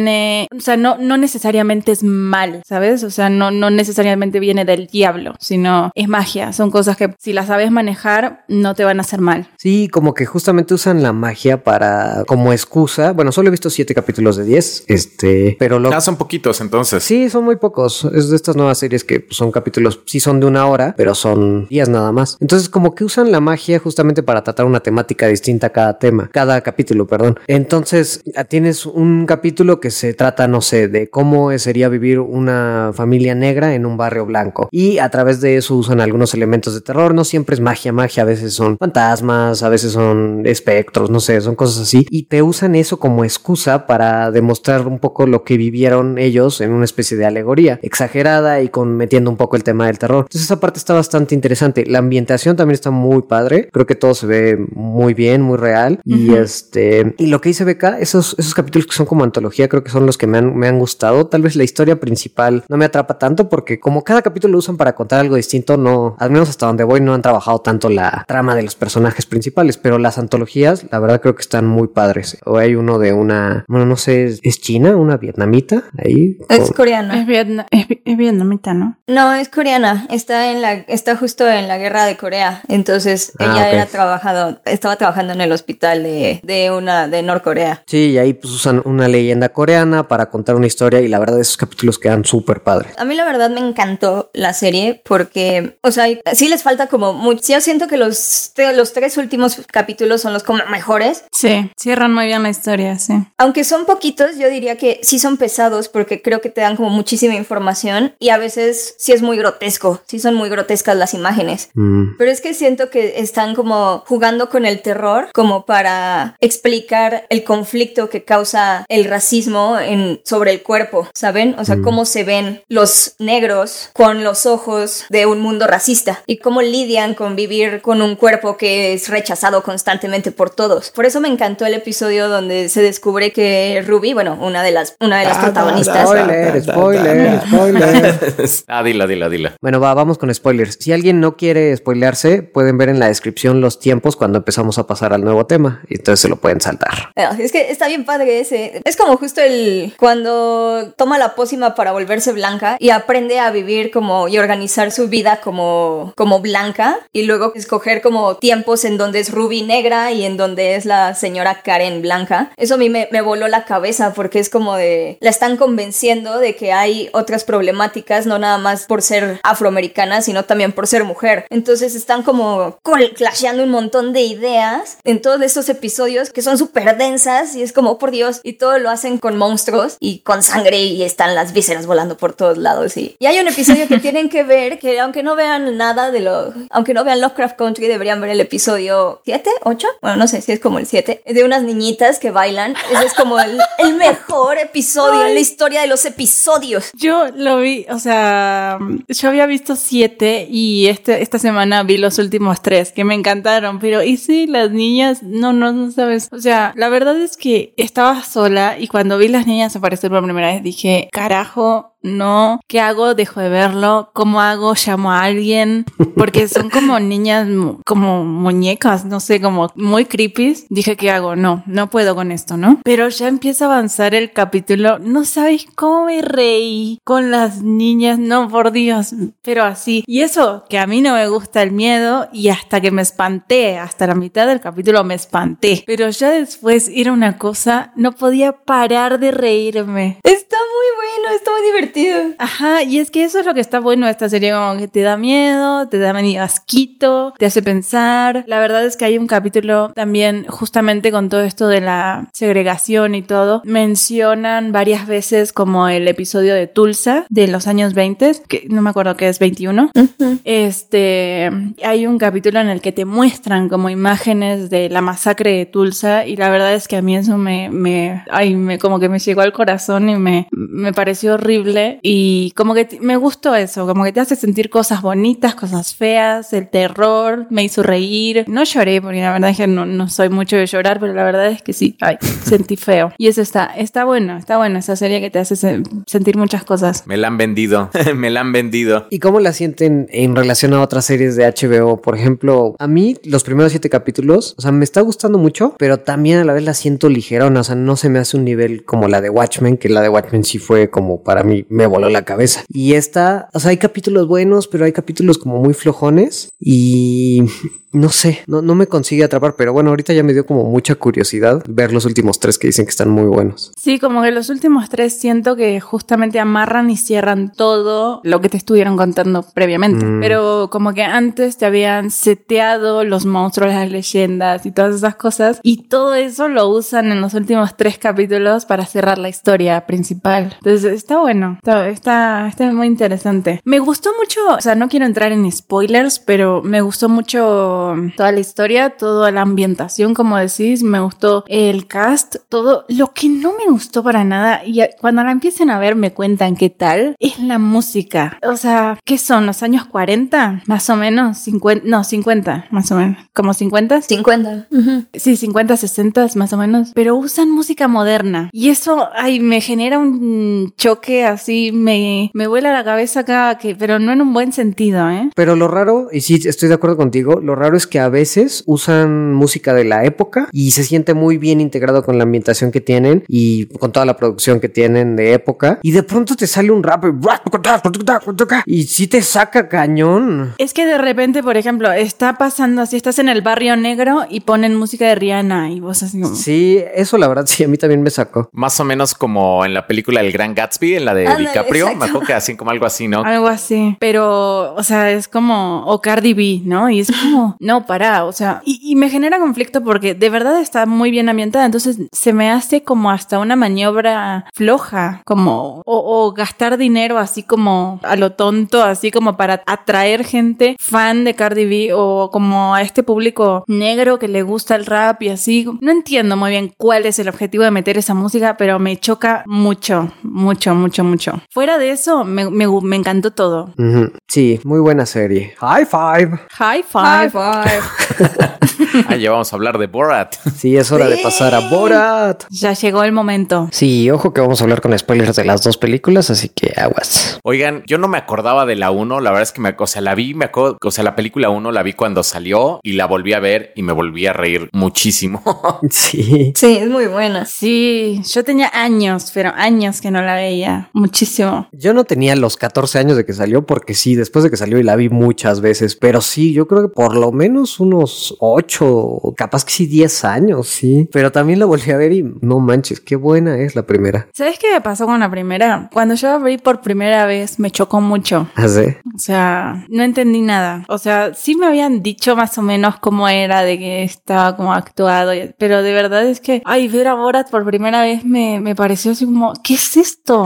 o sea, no, no necesariamente es mal, ¿sabes? O sea, no, no necesariamente viene del diablo, sino es magia. Son cosas que si las sabes manejar, no te van a hacer mal. Sí, como que justamente usan la magia para como excusa. Bueno, solo he visto siete capítulos de 10, este, pero lo Ah, son poquitos entonces. Sí, son muy pocos. Es de estas nuevas series que son capítulos, sí son de una hora, pero son días nada más. Entonces, como que usan la magia justamente para tratar una temática distinta a cada tema, cada capítulo, perdón. Entonces, tienes un capítulo que se trata, no sé, de cómo sería vivir una familia negra en un barrio blanco. Y a través de eso usan algunos elementos de terror. No siempre es magia, magia. A veces son fantasmas, a veces son espectros, no sé, son cosas así. Y te usan eso como excusa para demostrar un poco lo que vivieron ellos en una especie de alegoría exagerada y con metiendo un poco el tema del terror. Entonces esa parte está bastante interesante. La ambientación también está muy padre. Creo que todo se ve muy bien, muy real. Y este y lo que dice Beca, esos, esos capítulos que son como antología, creo que son los que me han, me han gustado. Tal vez la historia principal no me atrapa tanto porque como cada capítulo lo usan para contar algo distinto, no, al menos hasta donde voy, no han trabajado tanto la trama de los personajes principales. Pero las antologías, la verdad creo que están muy padres. O hay uno de una, bueno, no sé, ¿es China? ¿Una vietnamita? Ahí. Es con- coreana. Es, vietna- es, vi- es vietnamita, ¿no? No, es coreana. Está en la, está justo en la guerra de Corea. Entonces Ah, ella ok. era trabajado, estaba trabajando en el hospital de, de una de Norcorea. Sí, y ahí pues usan una leyenda coreana para contar una historia y la verdad esos capítulos quedan súper padres. A mí la verdad me encantó la serie porque, o sea, sí les falta como mucho. Yo siento que los, los tres últimos capítulos son los como mejores. Sí, cierran muy bien la historia, sí. Aunque son poquitos, yo diría que sí son pesados porque creo que te dan como muchísima información y a veces sí es muy grotesco, sí son muy grotescas las imágenes. Mm. Pero es que siento que están como jugando con el terror como para explicar el conflicto que causa el racismo en, sobre el cuerpo, ¿saben? O sea, cómo se ven los negros con los ojos de un mundo racista y cómo lidian con vivir con un cuerpo que es rechazado constantemente por todos. Por eso me encantó el episodio donde se descubre que Ruby, bueno, una de las, una de las protagonistas, Spoiler, spoiler, spoiler. ah, dila, dila, dila. Bueno, va, vamos con spoilers. Si alguien no quiere spoilearse, pueden ver en la descripción los tiempos cuando empezamos a pasar al nuevo tema y entonces se lo pueden saltar. Ah, Es que está bien padre ese. Es como justo el cuando toma la pócima para volverse blanca y aprende a vivir como y organizar su vida como, como blanca y luego escoger como tiempos en donde es Ruby negra y en donde es la señora Karen blanca. Eso a mí me, me voló la cabeza porque es como de la están convenciendo de que hay otras problemáticas, no nada más por ser afroamericana, sino también por ser mujer. Entonces están como clasheando un montón de ideas en todos estos episodios que son súper densas y es como, oh, por Dios, y todo lo hacen con monstruos y con sangre y están las vísceras volando por todos lados. Y, y hay un episodio que tienen que ver, que aunque no vean nada de lo, aunque no vean Lovecraft Country, deberían ver el episodio 7, 8, bueno, no sé si es como el 7, de unas niñitas que bailan. Ese es como el, el mejor episodio en la historia de los episodios. Yo lo vi, o sea, yo había visto siete y este, esta semana vi los últimos tres que me encantaron, pero y sí, las niñas, no, no, no sabes. O sea, la verdad es que estaba sola y cuando vi las niñas aparecer por primera vez dije, carajo, no, ¿qué hago? Dejo de verlo, ¿cómo hago? Llamo a alguien, porque son como niñas, como muñecas, no sé, como muy creepy. Dije, ¿qué hago? No, no puedo con esto, ¿no? Pero ya empieza a avanzar el capítulo, no sabéis cómo me reí con las niñas, no, por Dios, pero así. Y eso, que a mí no me gusta el miedo y hasta que me espanté, hasta la mitad del capítulo me espanté, pero ya después era una cosa, no podía parar de reírme. Está muy bueno, está muy divertido Ajá, y es que eso es lo que está bueno de esta serie, como que te da miedo, te da asquito, te hace pensar. La verdad es que hay un capítulo también justamente con todo esto de la segregación y todo. Mencionan varias veces como el episodio de Tulsa de los años 20, que no me acuerdo que es 21. Este, hay un capítulo en el que te muestran como imágenes de la masacre de Tulsa y la verdad es que a mí eso me, me, ay, me como que me llegó al corazón y me, me pareció horrible y como que me gustó eso, como que te hace sentir cosas bonitas, cosas feas, el terror, me hizo reír. No lloré porque la verdad es que no, no soy mucho de llorar, pero la verdad es que sí, ay, sentí feo. Y eso está, está bueno, está bueno esa serie que te hace sentir muchas cosas. Me la han vendido, me la han vendido. ¿Y cómo la sienten en relación a otras series de HBO? Por ejemplo, a mí los primeros siete capítulos, o sea, me está gustando mucho, pero también a la vez la siento ligerona, o sea, no se me hace un nivel como la de Watchmen, que la de Watchmen sí fue como para mí me voló la cabeza. Y esta, o sea, hay capítulos buenos, pero hay capítulos como muy flojones y no sé, no, no me consigue atrapar, pero bueno, ahorita ya me dio como mucha curiosidad ver los últimos tres que dicen que están muy buenos. Sí, como que los últimos tres siento que justamente amarran y cierran todo lo que te estuvieron contando previamente. Mm. Pero como que antes te habían seteado los monstruos, las leyendas y todas esas cosas. Y todo eso lo usan en los últimos tres capítulos para cerrar la historia principal. Entonces está bueno, está, está, está muy interesante. Me gustó mucho, o sea, no quiero entrar en spoilers, pero me gustó mucho toda la historia, toda la ambientación, como decís, me gustó el cast, todo. Lo que no me gustó para nada, y cuando la empiecen a ver me cuentan qué tal, es la música. O sea, ¿qué son? ¿Los años 40? Más o menos, 50, no, 50, más o menos. ¿Como 50? 50. Sí, 50, 60 más o menos. Pero usan música moderna. Y eso, ay, me genera un choque así, me, me vuela la cabeza acá, que, pero no en un buen sentido, ¿eh? Pero lo raro, y sí, estoy de acuerdo contigo, lo raro es que a veces usan música de la época y se siente muy bien integrado con la ambientación que tienen y con toda la producción que tienen de época. Y de pronto te sale un rap y si te saca cañón. Es que de repente, por ejemplo, está pasando así, estás en el barrio negro y ponen música de Rihanna y vos así como... Sí, eso la verdad sí, a mí también me sacó. Más o menos como en la película El Gran Gatsby, en la de DiCaprio, me acuerdo que así como algo así, ¿no? Algo así, pero, o sea, es como, o Cardi B, ¿no? Y es como, no, para, o sea, y, me genera conflicto porque de verdad está muy bien ambientada, entonces se me hace como hasta una maniobra floja, como, o, gastar dinero así como a lo tonto, así como para atraer gente fan de Cardi B o como a este público negro que le gusta el rap y así. No entiendo muy bien cuál es el objetivo de meter esa música, pero me choca mucho, mucho, mucho, mucho. Fuera de eso, me, me, encantó todo. Sí, muy buena serie. High five. High five. High five. ya vamos a hablar de Borat. Sí, es hora de pasar a Borat. Ya llegó el momento. Sí, ojo que vamos a hablar con spoilers de las dos películas, así que aguas. Oigan, yo no me acordaba de la 1, la verdad es que me, o sea, la vi, me acuerdo, o sea, la película 1 la vi cuando salió y la volví a ver y me volví a reír muchísimo. sí. Sí, es muy buena. Sí, yo tenía años, pero años que no la veía, muchísimo. Yo no tenía los 14 años de que salió porque sí, después de que salió y la vi muchas veces, pero sí, yo creo que por lo menos unos 8, capaz que sí 10 años, sí. Pero también la volví a ver y no manches, qué buena es la primera. ¿Sabes qué me pasó con la primera? Cuando yo la vi por primera vez me chocó mucho. ¿Así? O sea, no entendí nada. O sea, sí me habían dicho más o menos cómo era, de que estaba como actuado, pero de verdad es que, ay, ver a Borat por primera vez me, me pareció así como, ¿qué es esto?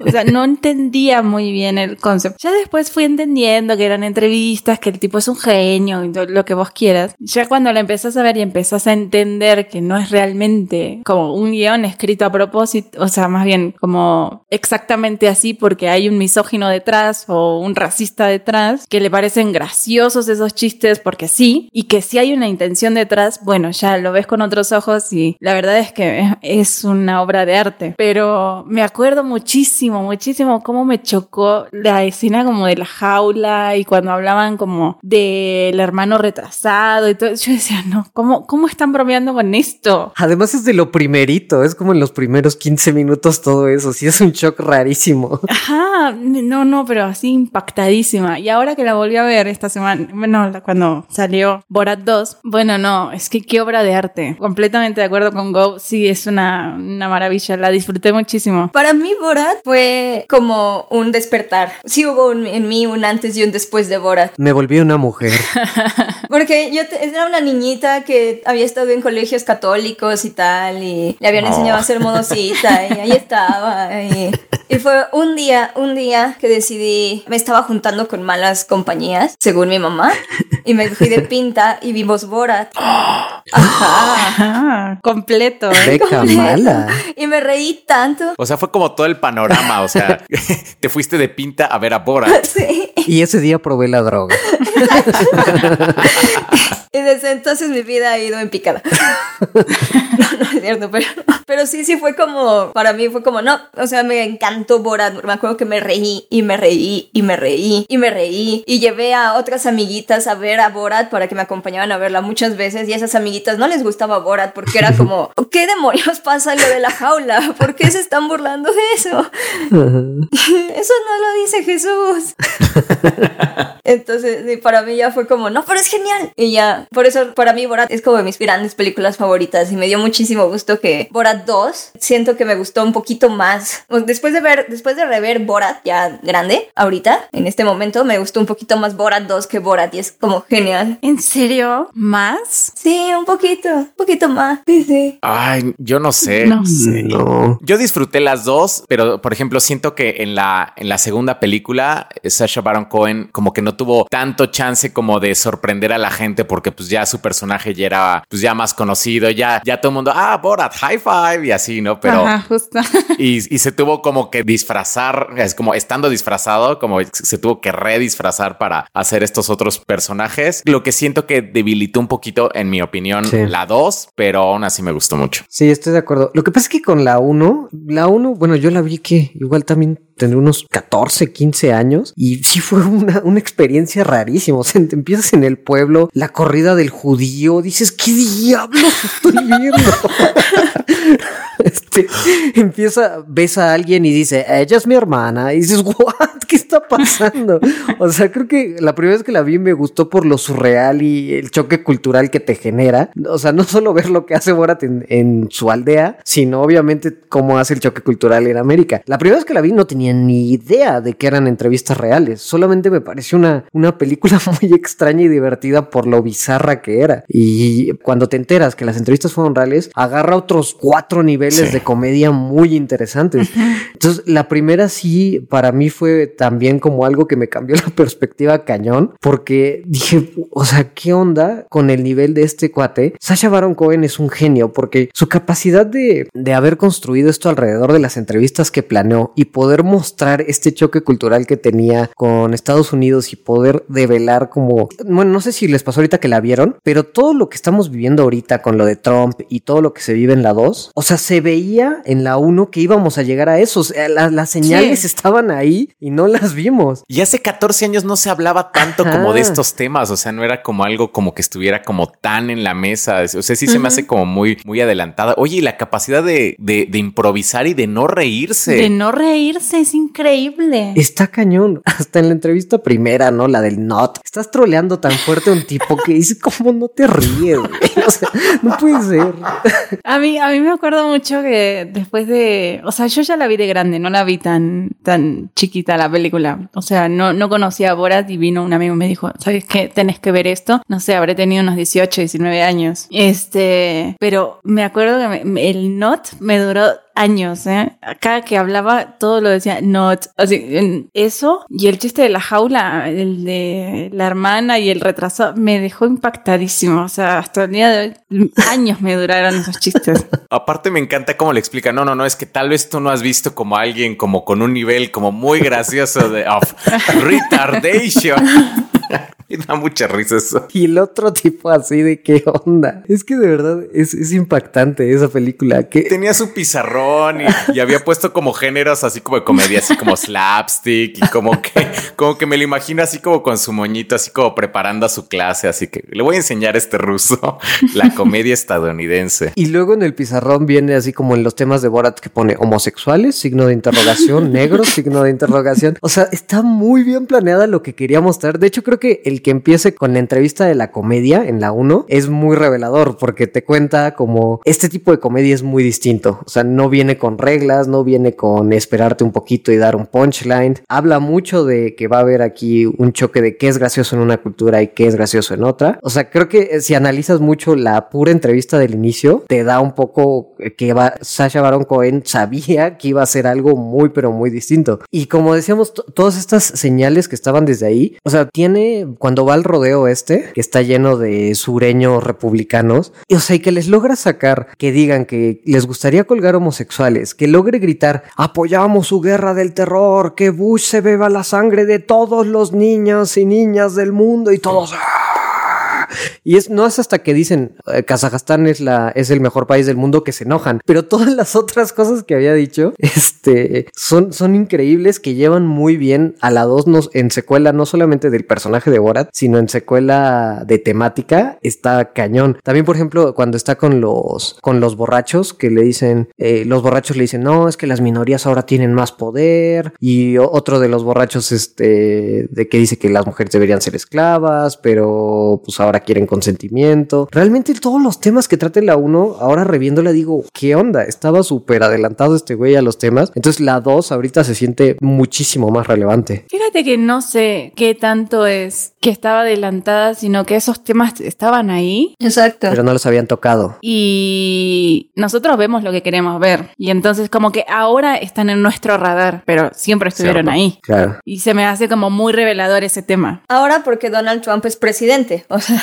O sea, no entendía muy bien el concepto. Ya después fui entendiendo que eran entrevistas, que el tipo es un genio y todo lo que vos quieras. Ya cuando la empezás a ver y empezás a entender que no es realmente como un guion escrito a propósito, o sea, más bien como exactamente así porque hay un misógino detrás o un racista detrás, que le parecen graciosos esos chistes porque sí, y que si hay una intención detrás, bueno, ya lo ves con otros ojos y la verdad es que es una obra de arte. Pero me acuerdo muchísimo, muchísimo cómo me chocó la escena como de la jaula y cuando hablaban como del hermano retrasado y todo. Yo decía, no, ¿cómo, cómo están bromeando con esto? Además es de lo primerito, es como en los primeros 15 minutos todo eso, sí es un shock rarísimo. Ajá, no, no, pero así impactadísima. Y ahora que la volví a ver esta semana, bueno, cuando salió Borat 2, bueno, no, es que qué obra de arte. Completamente de acuerdo con Go, sí, es una, una maravilla, la disfruté muchísimo. Para mí Borat fue como un despertar. Sí hubo un- en mí un antes y un después de Borat. Me volví una mujer. Porque yo te- era una niñita que había estado en colegios católicos y tal, y le habían Oh. enseñado a ser modosita, y ahí estaba. Y, y fue un día, un día que decidí, me estaba juntando con malas compañías, según mi mamá, y me fui de pinta y vimos Borat. Ajá. Ajá, completo. ¿eh? Beca mala. Y me reí tanto. O sea, fue como todo el panorama. O sea, te fuiste de pinta a ver a Borat. Sí. Y ese día probé la droga. Y desde entonces mi vida ha ido en picada. no, no es cierto, pero, pero sí, sí fue como, para mí fue como, no, o sea, me encantó Borat. Me acuerdo que me reí y me reí y me reí y me reí. Y llevé a otras amiguitas a ver a Borat para que me acompañaban a verla muchas veces. Y a esas amiguitas no les gustaba Borat porque era como, ¿qué demonios pasa lo de la jaula? ¿Por qué se están burlando de eso? Eso no lo dice Jesús. Entonces, para mí ya fue como, no, pero es genial. Y ya, por eso para mí Borat es como de mis grandes películas favoritas y me dio muchísimo gusto que Borat 2, siento que me gustó un poquito más. Después de ver, después de rever Borat ya grande, ahorita, en este momento, me gustó un poquito más Borat 2 que Borat y es como genial. ¿En serio? ¿Más? Sí, un poquito, un poquito más. Sí, sí. Ay, yo no sé. No sé. No. Yo disfruté las dos, pero por ejemplo, siento que en la, en la segunda película, Sasha Baron Cohen como que no tuvo tanto chance como de sorprender a la gente porque pues ya su personaje ya era pues ya más conocido, ya, ya todo el mundo, ah, Borat, high five y así, ¿no? Pero Ajá, justo. y, y se tuvo como que disfrazar, es como estando disfrazado, como se tuvo que redisfrazar para hacer estos otros personajes. Lo que siento que debilitó un poquito, en mi opinión, Sí. la 2, pero aún así me gustó mucho. Sí, estoy de acuerdo. Lo que pasa es que con la 1, la 1, bueno, yo la vi que igual también tendré unos 14, 15 años y sí fue una, una experiencia rarísima. O sea, empiezas en el pueblo, la corrida del judío, dices, ¿qué diablos estoy viendo? este, empieza, ves a alguien y dice, ella es mi hermana. Y dices, ¿what? ¿Qué está pasando? O sea, creo que la primera vez que la vi me gustó por lo surreal y el choque cultural que te genera. O sea, no solo ver lo que hace Borat en, en su aldea, sino obviamente cómo hace el choque cultural en América. La primera vez que la vi no tenía ni idea de que eran entrevistas reales. Solamente me pareció una, una película muy extraña y divertida por lo bizarra que era. Y cuando te enteras que las entrevistas fueron reales, agarra otros cuatro niveles Sí. de comedia muy interesantes. Entonces, la primera sí, para mí fue también como algo que me cambió la perspectiva cañón, porque dije, o sea, ¿qué onda con el nivel de este cuate? Sasha Baron Cohen es un genio, porque su capacidad de, de haber construido esto alrededor de las entrevistas que planeó y poder mostrar este choque cultural que tenía con Estados Unidos y poder develar como, bueno, no sé si les pasó ahorita que la vieron, pero todo lo que estamos viviendo ahorita con lo de Trump y todo lo que se vive en la 2, o sea, se veía en la 1 que íbamos a llegar a eso, o sea, la- las señales Sí. estaban ahí y no las vimos. Y hace 14 años no se hablaba tanto como de estos temas, o sea, no era como algo como que estuviera como tan en la mesa, o sea, sí se me hace como muy, muy adelantada. Oye, y la capacidad de, de, de improvisar y de no reírse. De no reírse, es increíble. Está cañón. Hasta en la entrevista primera, ¿no? La del not. Estás troleando tan fuerte a un tipo que dice, ¿cómo no te ríes? güey? O sea, no puede ser. A mí, a mí me acuerdo mucho que después de, o sea, yo ya la vi de grande, no la vi tan, tan chiquita la película. O sea, no, no conocía a Borat y vino un amigo y me dijo, ¿sabes qué? Tenés que ver esto. No sé, habré tenido unos 18, 19 años. Este, pero me acuerdo que me- el not me duró años, ¿eh? Cada que hablaba todo lo decía not. Así, en eso y el chiste de la jaula, el de la hermana y el retrasado, me dejó impactadísimo. O sea, hasta el día de hoy, años me duraron esos chistes. Aparte me encanta cómo le explica, no, no, no, es que tal vez tú no has visto como alguien como con un nivel como muy gracioso de of retardation. Y da mucha risa eso. Y el otro tipo así de qué onda. Es que de verdad es, es impactante esa película. Que Tenía su pizarrón y, y había puesto como géneros así como de comedia, así como slapstick y como que, como que me lo imagino así como con su moñito, así como preparando a su clase. Así que le voy a enseñar a este ruso la comedia estadounidense. Y luego en el pizarrón viene así como en los temas de Borat que pone homosexuales, signo de interrogación, negros, signo de interrogación. O sea, está muy bien planeada lo que quería mostrar. De hecho, creo que el que empiece con la entrevista de la comedia en la 1 es muy revelador porque te cuenta como este tipo de comedia es muy distinto. O sea, no viene con reglas, no viene con esperarte un poquito y dar un punchline. Habla mucho de que va a haber aquí un choque de qué es gracioso en una cultura y qué es gracioso en otra. O sea, creo que eh, si analizas mucho la pura entrevista del inicio, te da un poco eh, que va, Sasha Baron Cohen sabía que iba a ser algo muy, pero muy distinto. Y como decíamos, to- todas estas señales que estaban desde ahí, o sea, tiene va al rodeo este, que está lleno de sureños republicanos, y, o sea, y que les logra sacar que digan que les gustaría colgar homosexuales, que logre gritar, apoyamos su guerra del terror, que Bush se beba la sangre de todos los niños y niñas del mundo y todos... "Ah". Y es, no es hasta que dicen eh, Kazajstán es la es el mejor país del mundo que se enojan, pero todas las otras cosas que había dicho, este, son, son increíbles que llevan muy bien a la 2 nos- en secuela no solamente del personaje de Borat, sino en secuela de temática, está cañón. También, por ejemplo, cuando está con los con los borrachos que le dicen, eh, los borrachos le dicen, no, es que las minorías ahora tienen más poder, y otro de los borrachos, este, de que dice que las mujeres deberían ser esclavas, pero pues ahora quieren consentimiento. Realmente todos los temas que trata la 1, ahora reviéndola digo, ¿qué onda? Estaba súper adelantado este güey a los temas. Entonces la 2 ahorita se siente muchísimo más relevante. Fíjate que no sé qué tanto es que estaba adelantada, sino que esos temas estaban ahí Exacto. Pero no los habían tocado. y nosotros vemos lo que queremos ver. Y entonces como que ahora están en nuestro radar, pero siempre estuvieron Cierto. ahí. Claro. Y se me hace como muy revelador ese tema. Ahora porque Donald Trump es presidente. O sea,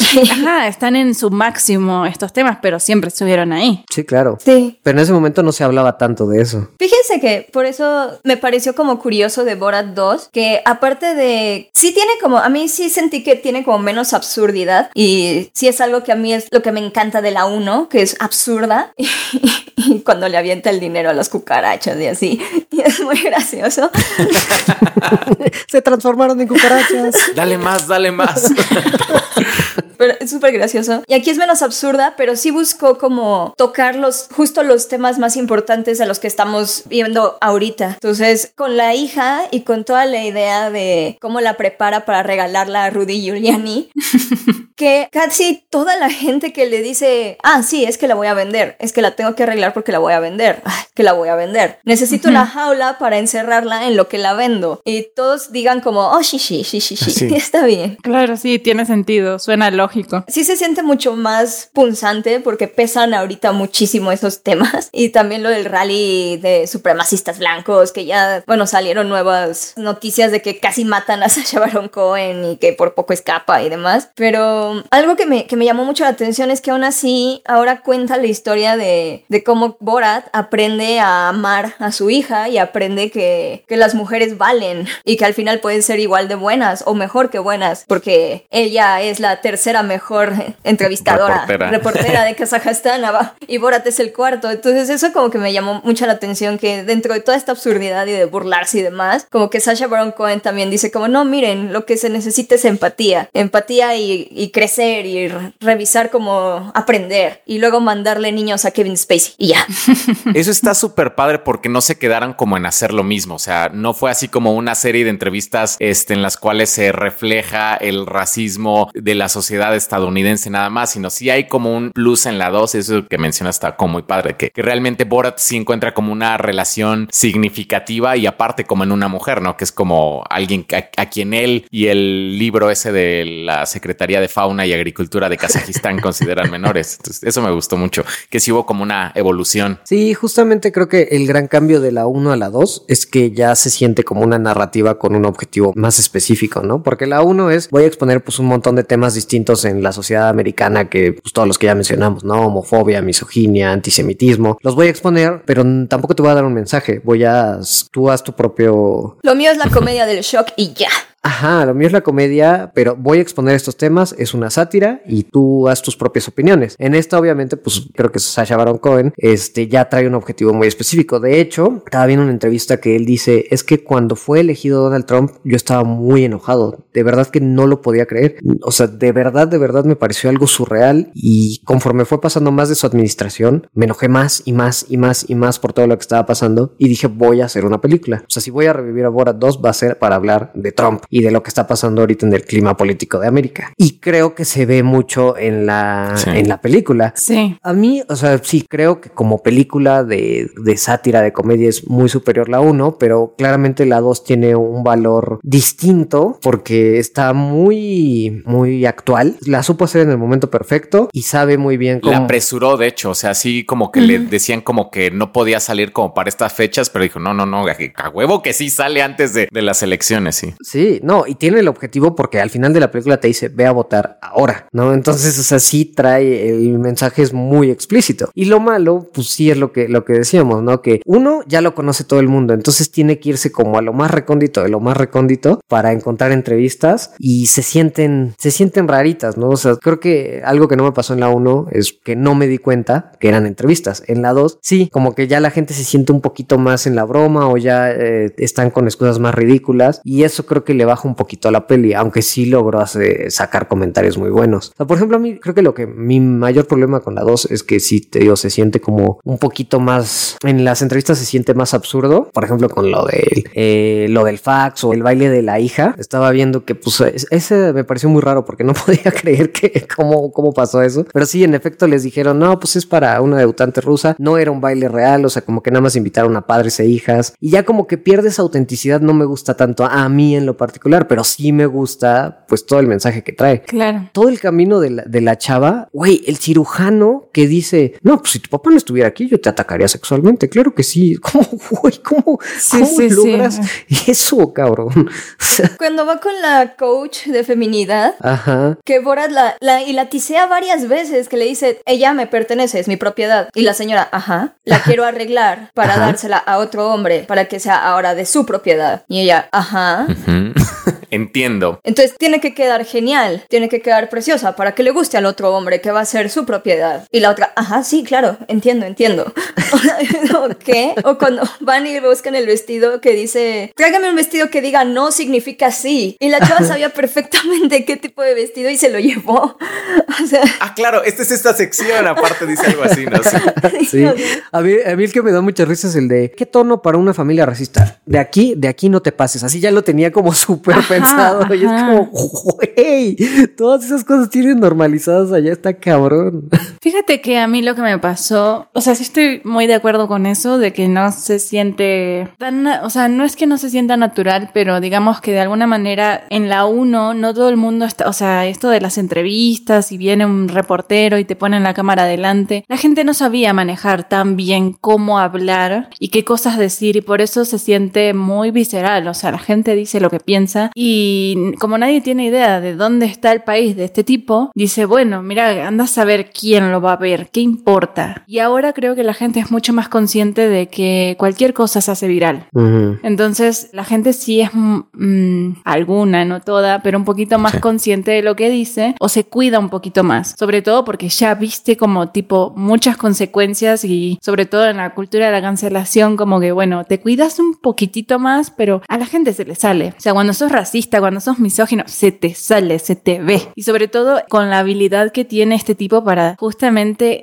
Ajá, están en su máximo estos temas, pero siempre estuvieron ahí. Sí, claro. sí. Pero en ese momento no se hablaba tanto de eso. Fíjense que por eso me pareció como curioso de Borat 2, que aparte de... Sí tiene como... A mí sí sentí que tiene como menos absurdidad y sí es algo que a mí es lo que me encanta de la 1, que es absurda y, cuando le avienta el dinero a las cucarachas y así. Y es muy gracioso. se transformaron en cucarachas. Dale más, dale más. Pero es súper gracioso. Y aquí es menos absurda, pero sí buscó como tocar los, justo los temas más importantes de los que estamos viendo ahorita. Entonces, con la hija y con toda la idea de cómo la prepara para regalarla a Rudy Giuliani, que casi toda la gente que le dice, ah, sí, es que la voy a vender, es que la tengo que arreglar porque la voy a vender, ah, que la voy a vender. Necesito la jaula para encerrarla en lo que la vendo. Y todos digan como, oh, sí, sí, sí, sí, sí, Sí. está bien. Claro, sí, tiene sentido, suena lógico. Sí se siente mucho más punzante porque pesan ahorita muchísimo esos temas. Y también lo del rally de supremacistas blancos, que ya, bueno, salieron nuevas noticias de que casi matan a Sacha Baron Cohen y que por poco escapa y demás. Pero algo que me, que me llamó mucho la atención es que aún así ahora cuenta la historia de, de cómo Borat aprende a amar a su hija y aprende que, que las mujeres valen y que al final pueden ser igual de buenas o mejor que buenas porque ella es la tercera tercera mejor entrevistadora, Reportera. reportera de Kazajstán, y Borat es el cuarto. Entonces eso como que me llamó mucho la atención que dentro de toda esta absurdidad y de burlarse y demás, como que Sasha Baron Cohen también dice como, no, miren, lo que se necesita es empatía, empatía y, y crecer y re- revisar como aprender y luego mandarle niños a Kevin Spacey y ya. Eso está súper padre porque no se quedaron como en hacer lo mismo. O sea, no fue así como una serie de entrevistas este, en las cuales se refleja el racismo de la sociedad estadounidense nada más, sino sí hay como un plus en la dos. Eso que mencionas está como muy padre, que, que realmente Borat sí encuentra como una relación significativa y aparte como en una mujer, ¿no? Que es como alguien a, a quien él y el libro ese de la Secretaría de Fauna y Agricultura de Kazajistán consideran menores. Entonces, eso me gustó mucho, que sí hubo como una evolución. Sí, justamente creo que el gran cambio de la 1 a la 2 es que ya se siente como una narrativa con un objetivo más específico, ¿no? Porque la 1 es, voy a exponer pues un montón de temas distintos en la sociedad americana que pues todos los que ya mencionamos, ¿no? Homofobia, misoginia, antisemitismo. Los voy a exponer, pero tampoco te voy a dar un mensaje. Voy a, tú haz tu propio Lo mío es la comedia del shock y ya. Ajá, lo mío es la comedia, pero voy a exponer estos temas, es una sátira y tú haz tus propias opiniones. En esta, obviamente, pues creo que Sasha Baron Cohen este, ya trae un objetivo muy específico. De hecho, estaba viendo una entrevista que él dice, es que cuando fue elegido Donald Trump, yo estaba muy enojado. De verdad que no lo podía creer. O sea, de verdad, de verdad me pareció algo surreal y conforme fue pasando más de su administración, me enojé más y más y más y más por todo lo que estaba pasando y dije, voy a hacer una película. O sea, si voy a revivir a Borat 2, va a ser para hablar de Trump y de lo que está pasando ahorita en el clima político de América. Y creo que se ve mucho en la, Sí. en la película. Sí. A mí, o sea, sí creo que como película de, de sátira, de comedia es muy superior la 1, pero claramente la 2 tiene un valor distinto porque está muy, muy actual. La supo hacer en el momento perfecto y sabe muy bien cómo... La apresuró, de hecho, o sea, así como que le decían como que no podía salir como para estas fechas, pero dijo, no, no, no, a a huevo que sí sale antes de, de las elecciones, sí. Sí, no, y tiene el objetivo porque al final de la película te dice ve a votar ahora, ¿no? Entonces, o sea, sí trae el mensaje es muy explícito. Y lo malo, pues sí es lo que, lo que decíamos, ¿no? Que uno ya lo conoce todo el mundo, entonces tiene que irse como a lo más recóndito de lo más recóndito para encontrar entrevistas y se sienten, se sienten raritas, ¿no? O sea, creo que algo que no me pasó en la 1 es que no me di cuenta que eran entrevistas. En la 2, sí, como que ya la gente se siente un poquito más en la broma o ya eh, están con excusas más ridículas y eso creo que le baja un poquito a la peli, aunque sí logró hace- sacar comentarios muy buenos. O sea, por ejemplo, a mí creo que lo que mi mayor problema con la 2 es que sí, te digo, se siente como un poquito más, en las entrevistas se siente más absurdo, por ejemplo, con lo del, eh, lo del fax o el baile de la hija. Estaba viendo que pues es- ese me pareció muy raro porque no podía creer que cómo, cómo pasó eso. Pero sí, en efecto les dijeron, no, pues es para una debutante rusa, no era un baile real, o sea, como que nada más invitaron a padres e hijas. Y ya como que pierde esa autenticidad, no me gusta tanto a mí en lo particular, pero sí me gusta pues todo el mensaje que trae. Claro. Todo el camino de la, de la chava, güey, el cirujano que dice, no, pues si tu papá no estuviera aquí, yo te atacaría sexualmente. Claro que sí. ¿Cómo, güey? ¿Cómo, Sí, cómo sí, sí. logras eso, cabrón? Cuando va con la coach de feminidad, Ajá. que Borat la, la, y la tisea varias veces, que le dice, ella me pertenece, es mi propiedad. Y la señora, ajá, la quiero arreglar para Ajá. dársela a otro hombre, para que sea ahora de su propiedad. Y ella, ajá. Ujú. Entiendo. Entonces tiene que quedar genial, tiene que quedar preciosa para que le guste al otro hombre que va a ser su propiedad. Y la otra, ajá, sí, claro, entiendo, entiendo. ¿O ¿Qué? O cuando van y buscan el vestido que dice, tráigame un vestido que diga no significa sí. Y la chava sabía perfectamente qué tipo de vestido y se lo llevó. O sea, Ah, claro, esta es esta sección, aparte dice algo así, ¿no? Sí. Sí. A mí, a mí el que me da muchas risas es el de ¿qué tono para una familia racista? De aquí, de aquí no te pases. Así ya lo tenía como súper Ajá, pensado. Y es como, güey, todas esas cosas tienen normalizadas allá, está cabrón. Fíjate que a mí lo que me pasó, o sea, sí estoy muy de acuerdo con eso, de que no se siente tan, o sea, no es que no se sienta natural, pero digamos que de alguna manera en la 1 no todo el mundo está, o sea, esto de las entrevistas y viene un reportero y te ponen la cámara adelante, la gente no sabía manejar tan bien cómo hablar y qué cosas decir y por eso se siente muy visceral, o sea, la gente dice lo que piensa y como nadie tiene idea de dónde está el país de este tipo, dice, bueno, mira, anda a saber quién lo va a ver, ¿qué importa? Y ahora creo que la gente es mucho más consciente de que cualquier cosa se hace viral. Entonces, la gente sí es mm, alguna, no toda, pero un poquito más Sí. consciente de lo que dice o se cuida un poquito más. Sobre todo porque ya viste como tipo muchas consecuencias y sobre todo en la cultura de la cancelación, como que bueno, te cuidas un poquitito más, pero a la gente se le sale. O sea, cuando sos racista, cuando sos misógino, se te sale, se te ve. Y sobre todo con la habilidad que tiene este tipo para justamente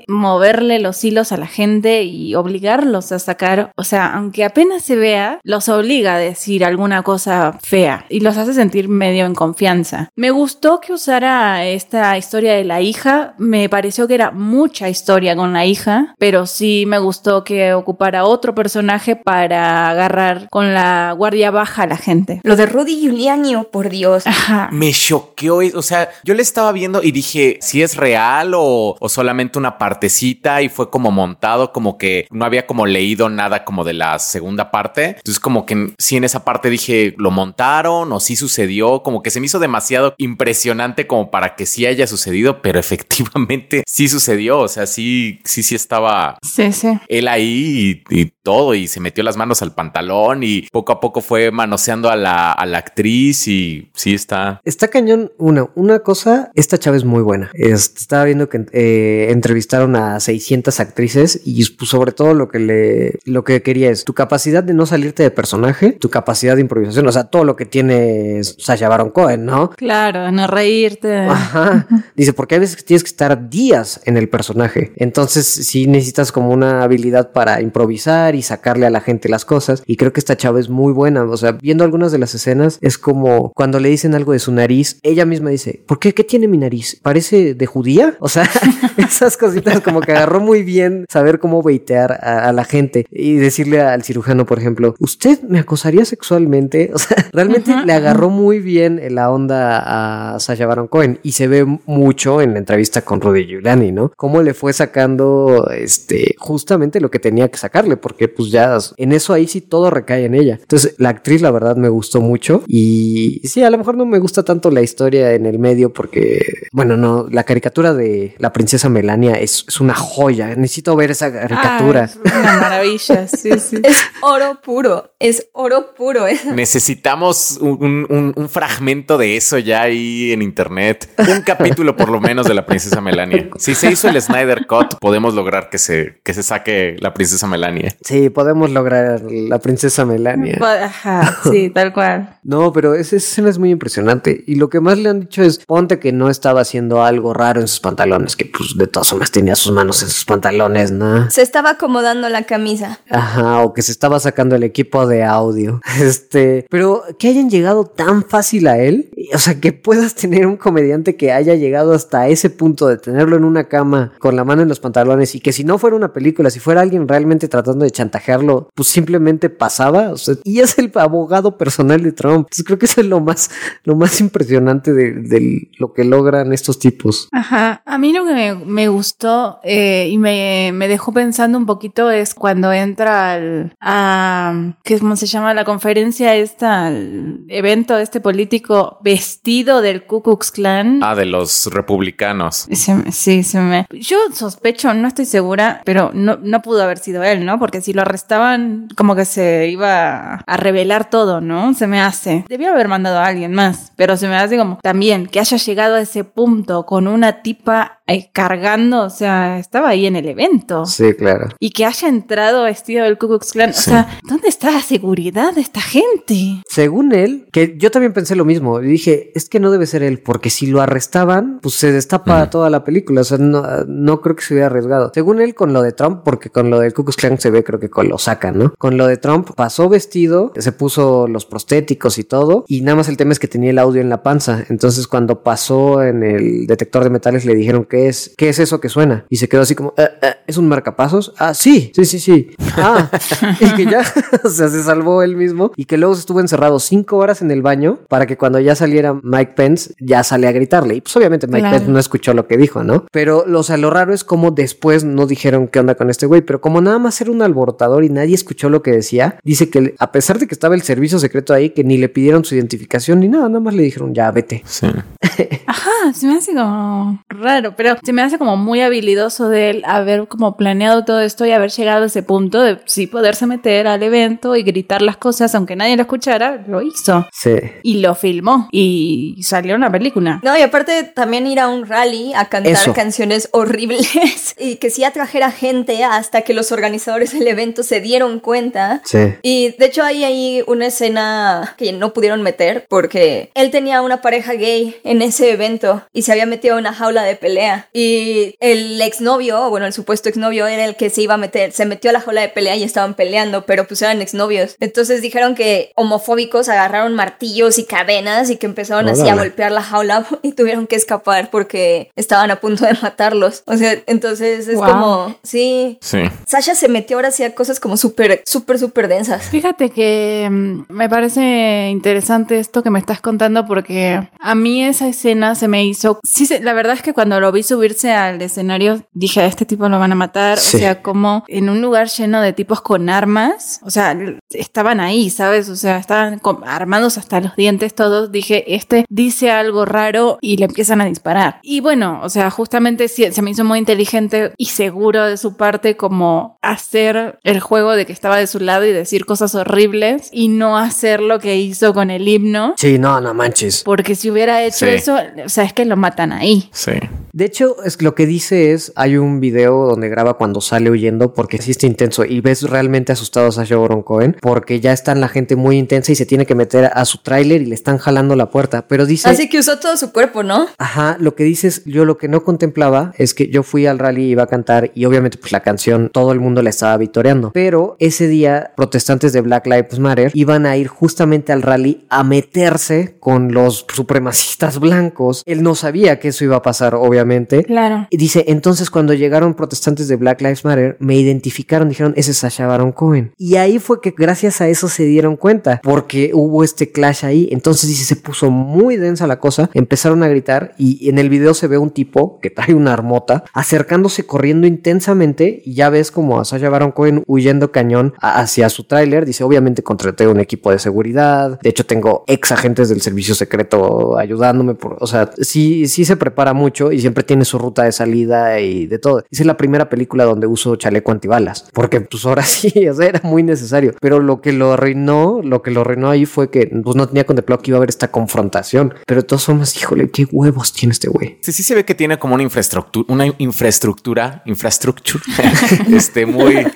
moverle los hilos a la gente y obligarlos a sacar, o sea, aunque apenas se vea, los obliga a decir alguna cosa fea y los hace sentir medio en confianza. Me gustó que usara esta historia de la hija, me pareció que era mucha historia con la hija, pero sí me gustó que ocupara otro personaje para agarrar con la guardia baja a la gente. Lo de Rudy Giuliani, oh, por Dios. Ajá. Me choqueó, o sea, yo le estaba viendo y dije si es real o, o solamente una partecita y fue como montado, como que no había como leído nada como de la segunda parte. Entonces como que sí en esa parte dije, lo montaron o sí sucedió, como que se me hizo demasiado impresionante como para que sí haya sucedido, pero efectivamente sí sucedió, o sea, sí, sí, sí estaba Sí, sí. él ahí y, y todo y se metió las manos al pantalón y poco a poco fue manoseando a la, a la actriz y sí está. Está cañón. Una, una cosa, esta chava es muy buena. Es- estaba viendo que eh, entrevistaron a 600 actrices y pues, sobre todo lo que le, lo que quería es tu capacidad de no salirte de personaje, tu capacidad de improvisación, o sea, todo lo que tiene Sasha Baron Cohen, ¿no? Claro, no reírte. Ajá. Dice, porque hay veces que tienes que estar días en el personaje. Entonces, sí necesitas como una habilidad para improvisar y sacarle a la gente las cosas. Y creo que esta chava es muy buena. O sea, viendo algunas de las escenas, es como cuando le dicen algo de su nariz, ella misma dice, ¿por qué? ¿Qué tiene mi nariz? ¿Parece de judía? O sea, esas cositas como que agarró muy bien saber cómo baitear a, a la gente y decirle al cirujano, por ejemplo, ¿usted me acosaría sexualmente? O sea, realmente le agarró muy bien la onda a Sasha Baron Cohen y se ve mucho en la entrevista con Rudy Giuliani, ¿no? Cómo le fue sacando este justamente lo que tenía que sacarle, porque pues ya en eso ahí sí todo recae en ella. Entonces, la actriz la verdad me gustó mucho y sí, a lo mejor no me gusta tanto la historia en el medio porque, bueno, no, la caricatura de la princesa Melania es, es una joya. Necesito ver esa caricatura. Ah, es una maravilla, sí, sí. Es oro puro, es oro puro. ¿eh? Necesitamos un, un- un fragmento de eso ya ahí en internet. Un capítulo por lo menos de la princesa Melania. Si se hizo el Snyder Cut, podemos lograr que se, que se saque la princesa Melania. Sí, podemos lograr la princesa Melania. Ajá, sí, tal cual. No, pero esa escena es muy impresionante. Y lo que más le han dicho es, ponte que no estaba haciendo algo raro en sus pantalones, que pues de todas formas tenía sus manos en sus pantalones, ¿no? Se estaba acomodando la camisa. Ajá, o que se estaba sacando el equipo de audio. Este, pero que hayan llegado tan fácil a él, o sea, que puedas tener un comediante que haya llegado hasta ese punto de tenerlo en una cama con la mano en los pantalones y que si no fuera una película, si fuera alguien realmente tratando de chantajearlo, pues simplemente pasaba, o sea, y es el abogado personal de Trump. Entonces creo que eso es lo más, lo más impresionante de, de lo que logran estos tipos. Ajá, a mí lo que me, me gustó eh, y me, me dejó pensando un poquito es cuando entra al, a, ¿qué es cómo se llama? La conferencia esta, al evento este político vestido del Ku Klux Klan. Ah, de los republicanos. Se sí, se me... Yo sospecho, no estoy segura, pero no, no pudo haber sido él, ¿no? Porque si lo arrestaban, como que se iba a revelar todo, ¿no? Se me hace. Debió haber mandado a alguien más, pero se me hace como también que haya llegado a ese punto con una tipa eh, cargando, o sea, estaba ahí en el evento. Sí, claro. Y que haya entrado vestido del Ku Klux Klan. O sea, ¿dónde está la seguridad de esta gente? Según él, que yo también pensé lo mismo, y dije, es que no debe ser él, porque si lo arrestaban, pues se destapa toda la película, o sea, no, no creo que se hubiera arriesgado. Según él, con lo de Trump, porque con lo del Ku Klux Klan se ve, creo que con lo sacan, ¿no? Con lo de Trump, pasó vestido, se puso los prostéticos y todo, y nada más el tema es que tenía el audio en la panza, entonces cuando pasó en el detector de metales le dijeron, ¿qué es? ¿Qué es eso que suena? Y se quedó así como, "Eh, eh, ¿es un marcapasos? Ah, sí, sí, sí, sí. Ah, y que ya, o sea, se salvó él mismo y que luego se estuvo encerrado cinco horas en el baño para que cuando ya saliera Mike Pence ya sale a gritarle. Y pues obviamente Mike Claro. Pence no escuchó lo que dijo, ¿no? Pero, o sea, lo raro es como después no dijeron qué onda con este güey, pero como nada más era un alborotador y nadie escuchó lo que decía, dice que a pesar de que estaba el servicio secreto ahí, que ni le pidieron su identificación ni nada, nada más le dijeron ya vete. Sí. Ajá, se me hace como raro, pero se me hace parece como muy habilidoso de él haber como planeado todo esto y haber llegado a ese punto de sí poderse meter al evento y gritar las cosas aunque nadie lo escuchara, lo hizo. Sí. Y lo filmó y salió una película. No, y aparte también ir a un rally a cantar Eso. canciones horribles y que sí atrajera gente hasta que los organizadores del evento se dieron cuenta. Sí. Y de hecho hay ahí una escena que no pudieron meter porque él tenía una pareja gay en ese evento y se había metido a una jaula de pelea. Y el exnovio, o bueno, el supuesto exnovio era el que se iba a meter, se metió a la jaula de pelea y estaban peleando, pero pues eran exnovios. Entonces dijeron que homofóbicos agarraron martillos y cadenas y que empezaron así a golpear la jaula y tuvieron que escapar porque estaban a punto de matarlos. O sea, entonces es Wow. como, sí. Sí. Sasha se metió ahora sí a cosas como súper, súper, súper densas. Fíjate que mm, me parece interesante esto que me estás contando porque a mí esa escena se me hizo... Sí, la verdad es que cuando lo vi subirse al escenario dije, a este tipo lo van a matar. Sí. O sea, como en un lugar lleno de tipos con armas. O sea, estaban ahí, ¿sabes? O sea, estaban armados hasta los dientes todos. Dije, este dice algo raro y le empiezan a disparar. Y bueno, o sea, justamente se me hizo muy inteligente y seguro de su parte como hacer el juego de que estaba de su lado y decir cosas horribles y no hacer lo que hizo con el himno. Sí, no, no manches. Porque si hubiera hecho Sí. eso, o sea, es que lo matan ahí. Sí. De hecho, es lo que dice es, hay un video donde graba cuando sale huyendo porque está intenso y ves realmente asustado a Sacha Baron Cohen porque ya está la gente muy intensa y se tiene que meter a su tráiler y le están jalando la puerta. Pero dice... Así que usó todo su cuerpo, ¿no? Ajá, lo que dices, yo lo que no contemplaba es que yo fui al rally y iba a cantar y obviamente pues la canción todo el mundo la estaba vitoreando, pero ese día protestantes de Black Lives Matter iban a ir justamente al rally a meterse con los supremacistas blancos. Él no sabía que eso iba a pasar, obviamente. Claro. Y dice, entonces cuando llegaron protestantes de Black Lives Matter, me identificaron, dijeron, ese es Sacha Baron Cohen. Y ahí fue que gracias a eso se dieron cuenta, porque hubo este clash ahí. Entonces dice, se puso muy densa la cosa, empezaron a gritar y en el video se ve un tipo que trae una armota acercándose corriendo intensamente y ya ves como a Sacha Baron Cohen huyendo cañón hacia su tráiler. Dice, obviamente contraté un equipo de seguridad, de hecho tengo ex agentes del servicio secreto ayudándome, por, o sea, sí, sí se prepara mucho y siempre tiene su ruta de salida y de todo. Esa es la primera película donde uso chaleco antibalas, porque pues ahora sí, o sea, era muy necesario. Pero lo que lo arruinó, lo que lo arruinó ahí fue que pues no tenía contemplado que iba a haber esta confrontación. Pero de todas formas, híjole, qué huevos tiene este güey. Sí, sí se ve que tiene como una infraestructura, una infraestructura, infraestructura, este muy,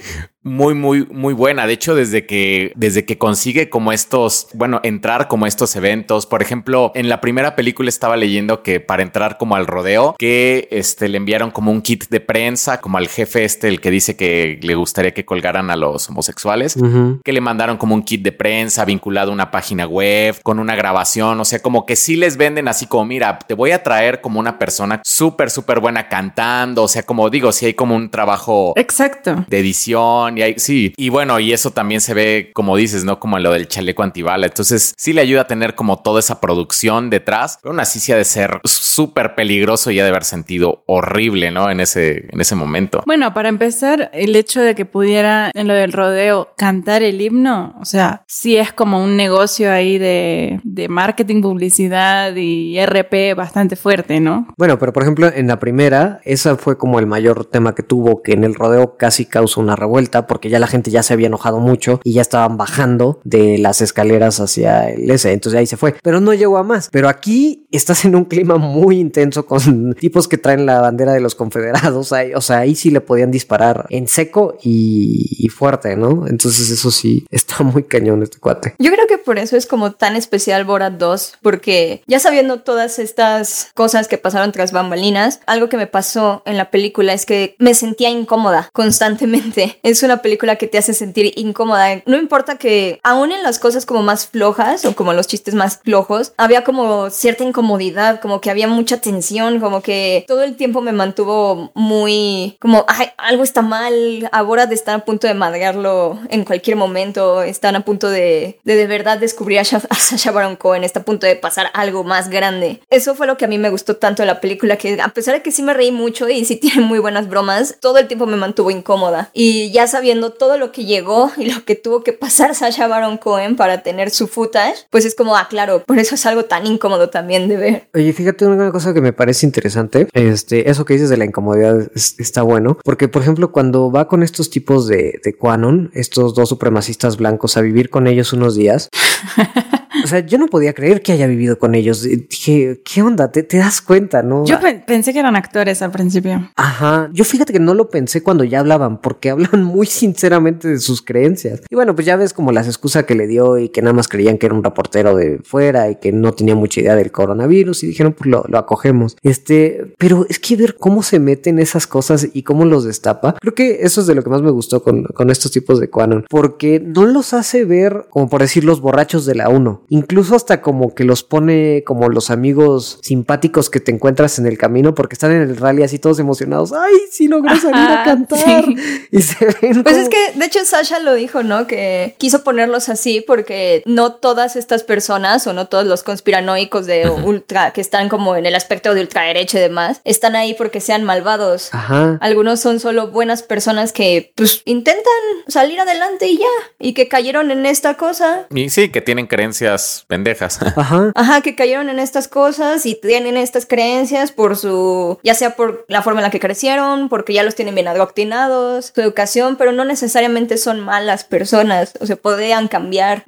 muy, muy, muy buena. De hecho, desde que, desde que consigue como estos, bueno, entrar como estos eventos. Por ejemplo, en la primera película estaba leyendo que para entrar como al rodeo, que este le enviaron como un kit de prensa, como al jefe este, el que dice que le gustaría que colgaran a los homosexuales que le mandaron como un kit de prensa vinculado a una página web con una grabación. O sea, como que sí les venden así como, mira, te voy a traer como una persona súper, súper buena cantando. O sea, como digo, si hay como un trabajo Exacto. de edición y hay, sí. Y bueno, y eso también se ve, como dices, ¿no? Como lo del chaleco antibala. Entonces sí le ayuda a tener como toda esa producción detrás. Pero aún así sí ha de ser súper peligroso y ha de haber sentido horrible, ¿no? En ese, en ese momento. Bueno, para empezar, el hecho de que pudiera en lo del rodeo cantar el himno, o sea, sí es como un negocio ahí de, de marketing, publicidad y RP bastante fuerte, ¿no? Bueno, pero por ejemplo, en la primera, esa fue como el mayor tema que tuvo, que en el rodeo casi causó una revuelta, porque ya la gente ya se había enojado mucho y ya estaban bajando de las escaleras hacia el S, entonces ahí se fue, pero no llegó a más. Pero aquí estás en un clima muy intenso con tipos que traen la bandera de los confederados, ahí, o sea, ahí sí le podían disparar en seco y, fuerte, ¿no? Entonces eso sí, está muy cañón este cuate. Yo creo que por eso es como tan especial Borat 2, porque ya sabiendo todas estas cosas que pasaron tras bambalinas, algo que me pasó en la película es que me sentía incómoda constantemente. Es una película que te hace sentir incómoda. No importa que, aún en las cosas como más flojas o como los chistes más flojos, había como cierta incomodidad, como que había mucha tensión, como que todo el tiempo me mantuvo muy como, ay, algo está mal, a Borat están a punto de madrearlo en cualquier momento, están a punto de de, de verdad descubrir a, a Sacha Baron Cohen, está a punto de pasar algo más grande. Eso fue lo que a mí me gustó tanto de la película, que a pesar de que sí me reí mucho y sí tiene muy buenas bromas, todo el tiempo me mantuvo incómoda. Y ya sabiendo sabiendo todo lo que llegó y lo que tuvo que pasar Sasha Baron Cohen para tener su footage, pues es como, ah, claro, por eso es algo tan incómodo también de ver. Oye, fíjate una cosa que me parece interesante, este, eso que dices de la incomodidad está bueno, porque por ejemplo cuando va con estos tipos de, de Quanon, estos dos supremacistas blancos a vivir con ellos unos días, O sea, yo no podía creer que haya vivido con ellos. Dije, ¿qué onda? ¿Te, te das cuenta, no? Yo pensé que eran actores al principio. Ajá. Yo fíjate que no lo pensé cuando ya hablaban, porque hablan muy sinceramente de sus creencias. Y bueno, pues ya ves como las excusas que le dio y que nada más creían que era un reportero de fuera y que no tenía mucha idea del coronavirus y dijeron, pues lo, lo acogemos. Este, pero es que ver cómo se meten esas cosas y cómo los destapa, creo que eso es de lo que más me gustó con, con estos tipos de Quanon, porque no los hace ver, como por decir, los borrachos de la uno Incluso hasta como que los pone como los amigos simpáticos que te encuentras en el camino porque están en el rally así todos emocionados. ¡Ay, sí logré salir a cantar! Y se ven Pues es que, de hecho, Sasha lo dijo, ¿no? Que quiso ponerlos así porque no todas estas personas o no todos los conspiranoicos de ultra, que están como en el aspecto de ultraderecha y demás, están ahí porque sean malvados. Ajá. Algunos son solo buenas personas que, pues, intentan salir adelante y ya. Y que cayeron en esta cosa. Y sí, que tienen creencias pendejas. Ajá. Ajá, que cayeron en estas cosas y tienen estas creencias por su, ya sea por la forma en la que crecieron, porque ya los tienen bien adoctrinados, su educación, pero no necesariamente son malas personas, o sea, podrían cambiar.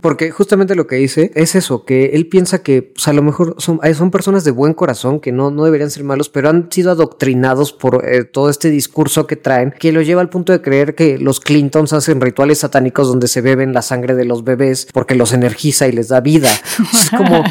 Porque justamente lo que dice es eso, que él piensa que pues, a lo mejor son, son personas de buen corazón, que no, no deberían ser malos, pero han sido adoctrinados por eh, todo este discurso que traen, que lo lleva al punto de creer que los Clintons hacen rituales satánicos donde se beben la sangre de los bebés porque los energiza y les da vida. Es como,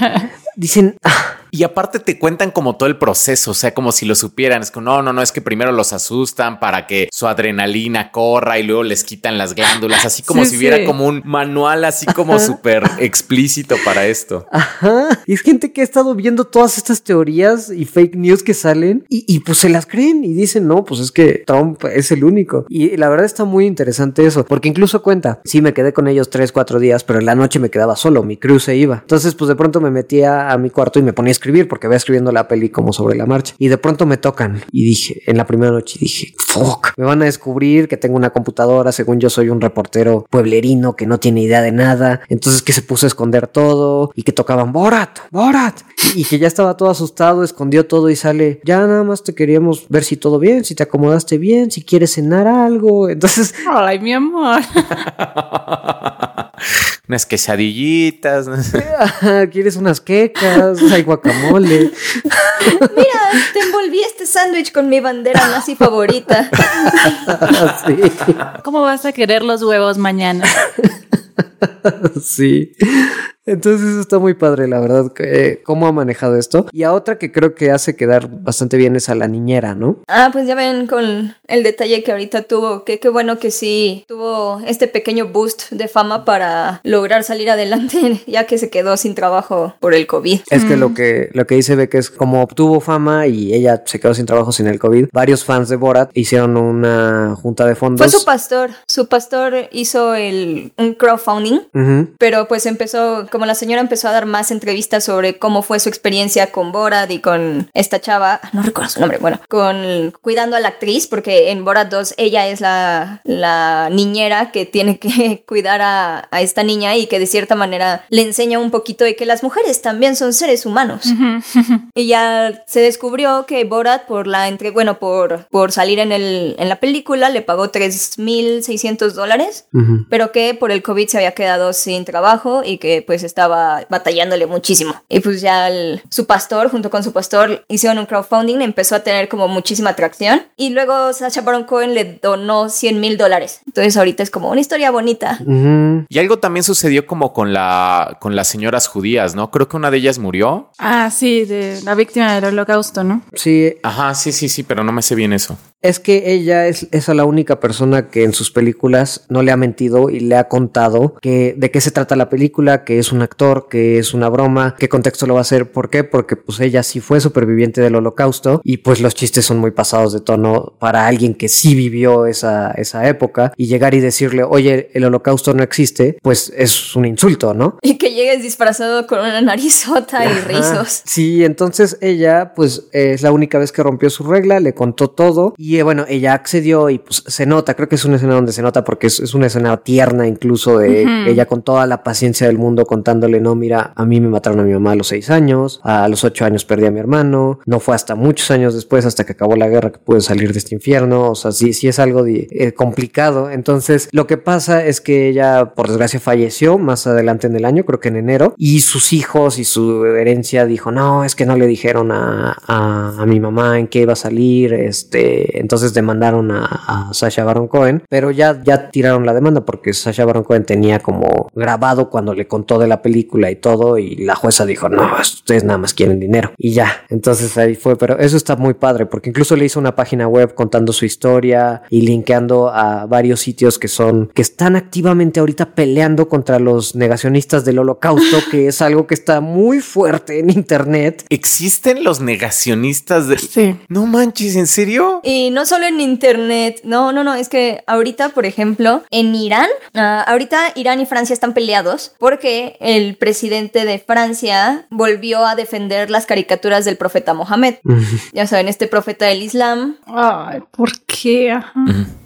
dicen, ah, y aparte te cuentan como todo el proceso, o sea, como si lo supieran. Es que no, no, no, es que primero los asustan para que su adrenalina corra y luego les quitan las glándulas, así como si hubiera como un manual así como súper explícito para esto. Ajá. Y es gente que ha estado viendo todas estas teorías y fake news que salen y, y pues se las creen y dicen, no, pues es que Trump es el único. Y la verdad está muy interesante eso, porque incluso cuenta, sí me quedé con ellos tres, cuatro días, pero en la noche me quedaba solo, mi crew se iba. Entonces, pues de pronto me metía a mi cuarto y me ponía escribir porque voy escribiendo la peli como sobre la marcha. Y de pronto me tocan y dije, en la primera noche dije, fuck, me van a descubrir que tengo una computadora, según yo soy un reportero pueblerino que no tiene idea de nada. Entonces que se puso a esconder todo y que tocaban Borat, Borat. Y que ya estaba todo asustado, escondió todo y sale, ya nada más te queríamos ver si todo bien, si te acomodaste bien, si quieres cenar algo. Entonces... Ay, mi amor. unas quesadillitas. ¿Quieres unas quecas? Hay guacamole. Mira, te envolví este sándwich con mi bandera nazi favorita. ¿Cómo vas a querer los huevos mañana? sí. Entonces eso está muy padre, la verdad, eh, cómo ha manejado esto. Y a otra que creo que hace quedar bastante bien es a la niñera, ¿no? Ah, pues ya ven con el detalle que ahorita tuvo, que qué bueno que sí tuvo este pequeño boost de fama para lograr salir adelante, ya que se quedó sin trabajo por el COVID. Es que lo que lo que dice ve que es como obtuvo fama y ella se quedó sin trabajo sin el COVID. Varios fans de Borat hicieron una junta de fondos. Fue su pastor, su pastor hizo el un crowdfunding, pero pues empezó como la señora empezó a dar más entrevistas sobre cómo fue su experiencia con Borat y con esta chava, no recuerdo su nombre, bueno, con cuidando a la actriz, porque en Borat 2 ella es la, la niñera que tiene que cuidar a, a, esta niña y que de cierta manera le enseña un poquito de que las mujeres también son seres humanos. y ya se descubrió que Borat por la entre, bueno, por, por salir en, el, en la película le pagó 3.600 dólares, pero que por el COVID se había quedado sin trabajo y que pues estaba batallándole muchísimo. Y pues ya su pastor, junto con su pastor, hicieron un crowdfunding, empezó a tener como muchísima atracción. Y luego Sacha Baron Cohen le donó 100 mil dólares. Entonces ahorita es como una historia bonita. Y algo también sucedió como con, la, con las señoras judías, ¿no? Creo que una de ellas murió. Ah, sí, de la víctima del holocausto, ¿no? Sí. Ajá, sí, sí, sí, pero no me sé bien eso. Es que ella es, esa la única persona que en sus películas no le ha mentido y le ha contado que de qué se trata la película, que es un actor, que es una broma, qué contexto lo va a hacer, ¿por qué? Porque pues ella sí fue superviviente del holocausto y pues los chistes son muy pasados de tono para alguien que sí vivió esa, esa época y llegar y decirle, oye, el holocausto no existe, pues es un insulto, ¿no? Y que llegues disfrazado con una narizota y rizos. Sí, entonces ella pues es la única vez que rompió su regla, le contó todo y Y eh, bueno, ella accedió y pues se nota, creo que es una escena donde se nota porque es, es una escena tierna incluso de ella con toda la paciencia del mundo contándole, no, mira, a mí me mataron a mi mamá a los seis años, a los ocho años perdí a mi hermano, no fue hasta muchos años después, hasta que acabó la guerra, que pude salir de este infierno, o sea, sí, sí es algo de- eh, complicado. Entonces, lo que pasa es que ella, por desgracia, falleció más adelante en el año, creo que en enero, y sus hijos y su herencia dijo, no, es que no le dijeron a, a, a mi mamá en qué iba a salir, este, entonces demandaron a, a Sasha Baron Cohen, pero ya, ya tiraron la demanda porque Sasha Baron Cohen tenía como grabado cuando le contó de la película y todo, y la jueza dijo, no, ustedes nada más quieren dinero, y ya, entonces ahí fue, pero eso está muy padre, porque incluso le hizo una página web contando su historia y linkeando a varios sitios que son, que están activamente ahorita peleando contra los negacionistas del holocausto, que es algo que está muy fuerte en internet. ¿Existen los negacionistas de... Sí. No manches, ¿en serio? Y no solo en internet, no, no, no, es que ahorita, por ejemplo, en Irán, ah, ahorita Irán y Francia están peleados porque el presidente de Francia volvió a defender las caricaturas del profeta Mohammed. Ya saben, este profeta del Islam. Ay, ¿por qué? Ajá.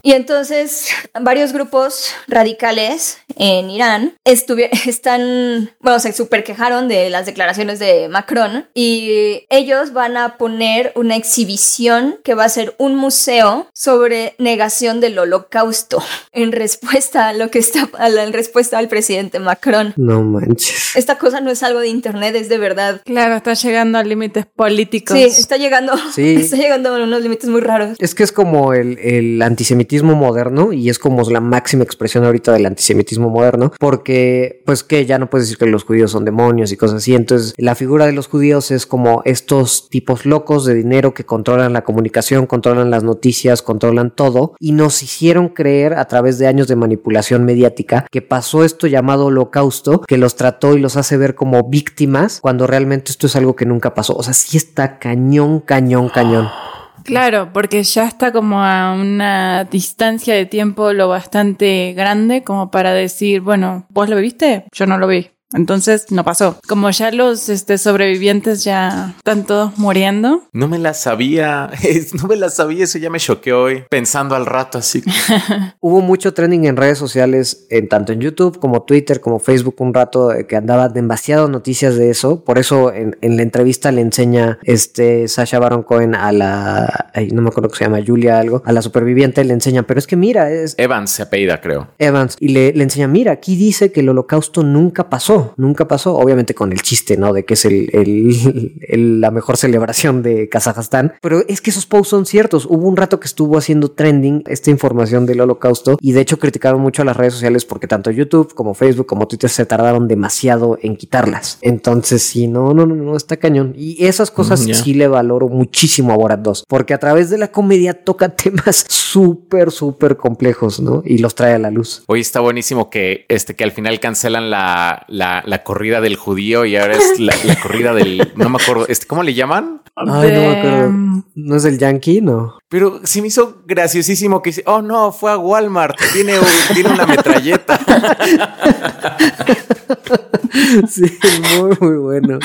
Y entonces varios grupos radicales en Irán están, bueno, se super quejaron de las declaraciones de Macron y ellos van a poner una exhibición que va a ser un museo sobre negación del holocausto en respuesta a lo que está, a la en respuesta al presidente Macron. No manches. Esta cosa no es algo de internet, es de verdad. Claro, está llegando a límites políticos. Sí, está llegando, Sí. está llegando a unos límites muy raros. Es que es como el, el antisemitismo moderno y es como la máxima expresión ahorita del antisemitismo moderno, porque pues que ya no puedes decir que los judíos son demonios y cosas así. Entonces la figura de los judíos es como estos tipos locos de dinero que controlan la comunicación, controlan las noticias, controlan todo y nos hicieron creer a través de años de manipulación mediática que pasó esto llamado holocausto, que los trató y los hace ver como víctimas cuando realmente esto es algo que nunca pasó. O sea, sí está cañón, cañón, cañón. Claro, porque ya está como a una distancia de tiempo lo bastante grande como para decir, bueno, ¿vos lo viste? Yo no lo vi. Entonces no pasó. Como ya los este, sobrevivientes ya están todos muriendo. No me la sabía. No me la sabía. Eso ya me choqueó hoy. Pensando al rato así. Hubo mucho trending en redes sociales, en tanto en YouTube como Twitter, como Facebook, un rato que andaba demasiado noticias de eso. Por eso en, en la entrevista le enseña este Sasha Baron Cohen a la, ay, no me acuerdo que se llama Julia algo, a la superviviente le enseña, pero es que mira, es Evans se apellida, creo. Evans y le, le enseña, mira, aquí dice que el holocausto nunca pasó, nunca pasó, obviamente con el chiste, ¿no? De que es el, el- el- la mejor celebración de Kazajstán, pero es que esos posts son ciertos. Hubo un rato que estuvo haciendo trending esta información del holocausto y de hecho criticaron mucho a las redes sociales porque tanto YouTube como Facebook como Twitter se tardaron demasiado en quitarlas. Entonces, sí, no, no, no, no, está cañón. Y esas cosas Mm, sí le valoro muchísimo a Borat 2, porque a través de la comedia toca temas súper, súper complejos, ¿no? Y los trae a la luz. Hoy está buenísimo que, este, que al final cancelan la, la, la corrida del judío y ahora es la, la corrida del. No me acuerdo. Este, ¿Cómo le llaman? Ay, no me acuerdo. ¿No es el Yankee? No. Pero se me hizo graciosísimo que dice, oh no, fue a Walmart, tiene, un- tiene una metralleta. Sí, es muy, muy bueno.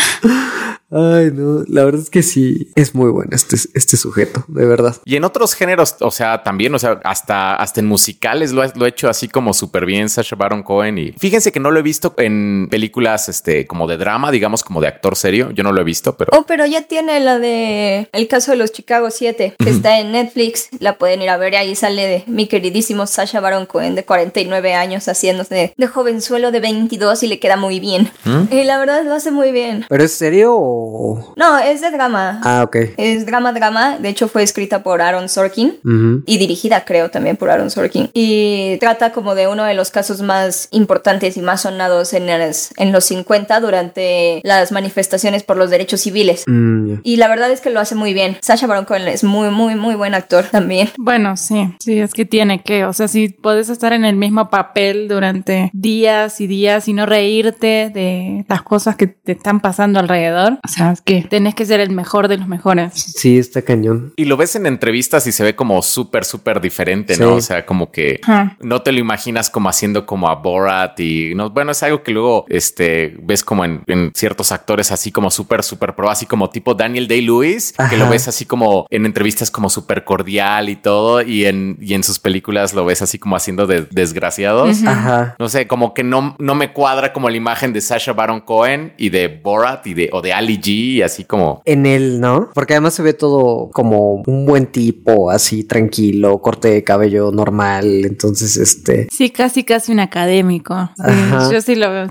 Ay, no, la verdad es que sí, es muy bueno este, este sujeto, de verdad. Y en otros géneros, o sea, también, o sea, hasta, hasta en musicales lo ha, lo ha hecho así como súper bien Sacha Baron Cohen. Y fíjense que no lo he visto en películas, este, como de drama, digamos, como de actor serio. Yo no lo he visto, pero Oh, pero ya tiene la de El caso de los Chicago 7, que está en Netflix. La pueden ir a ver. Ahí sale de mi queridísimo Sasha Baron Cohen, de 49 años, haciéndose de jovenzuelo de 22 y le queda muy bien. Y la verdad lo hace muy bien. ¿Pero es serio o...? No, es de drama. Ah, ok. Es drama, drama. De hecho, fue escrita por Aaron Sorkin. Ujú. Y dirigida, creo, también por Aaron Sorkin. Y trata como de uno de los casos más importantes y más sonados en, las- en los 50 durante las manifestaciones por los derechos civiles. Mm, ya. Y la verdad es que lo hace muy bien. Sasha Baron Cohen es muy, muy, muy buen actor también. Bueno, sí, sí, es que tiene que, o sea, si puedes estar en el mismo papel durante días y días y no reírte de las cosas que te están pasando alrededor, O sea, es que tenés que ser el mejor de los mejores. Sí, está cañón. Y lo ves en entrevistas y se ve como súper, súper diferente, ¿no? Sí. O sea, como que no te lo imaginas como haciendo como a Borat y no, bueno, es algo que luego este ves como en, en ciertos actores así como súper, súper pro, así como tipo Daniel Day-Lewis, que Ajá. lo ves así como en entrevistas como súper cordial y todo, y en, y en sus películas lo ves así como haciendo de desgraciados. Ajá. No sé, como que no, no me cuadra como la imagen de Sasha Baron Cohen y de Borat y de o de Ali G, y así como En él, ¿no? Porque además se ve todo como un buen tipo, así tranquilo, corte de cabello normal. Entonces, este. Sí, casi, casi un académico. Sí, yo sí lo veo.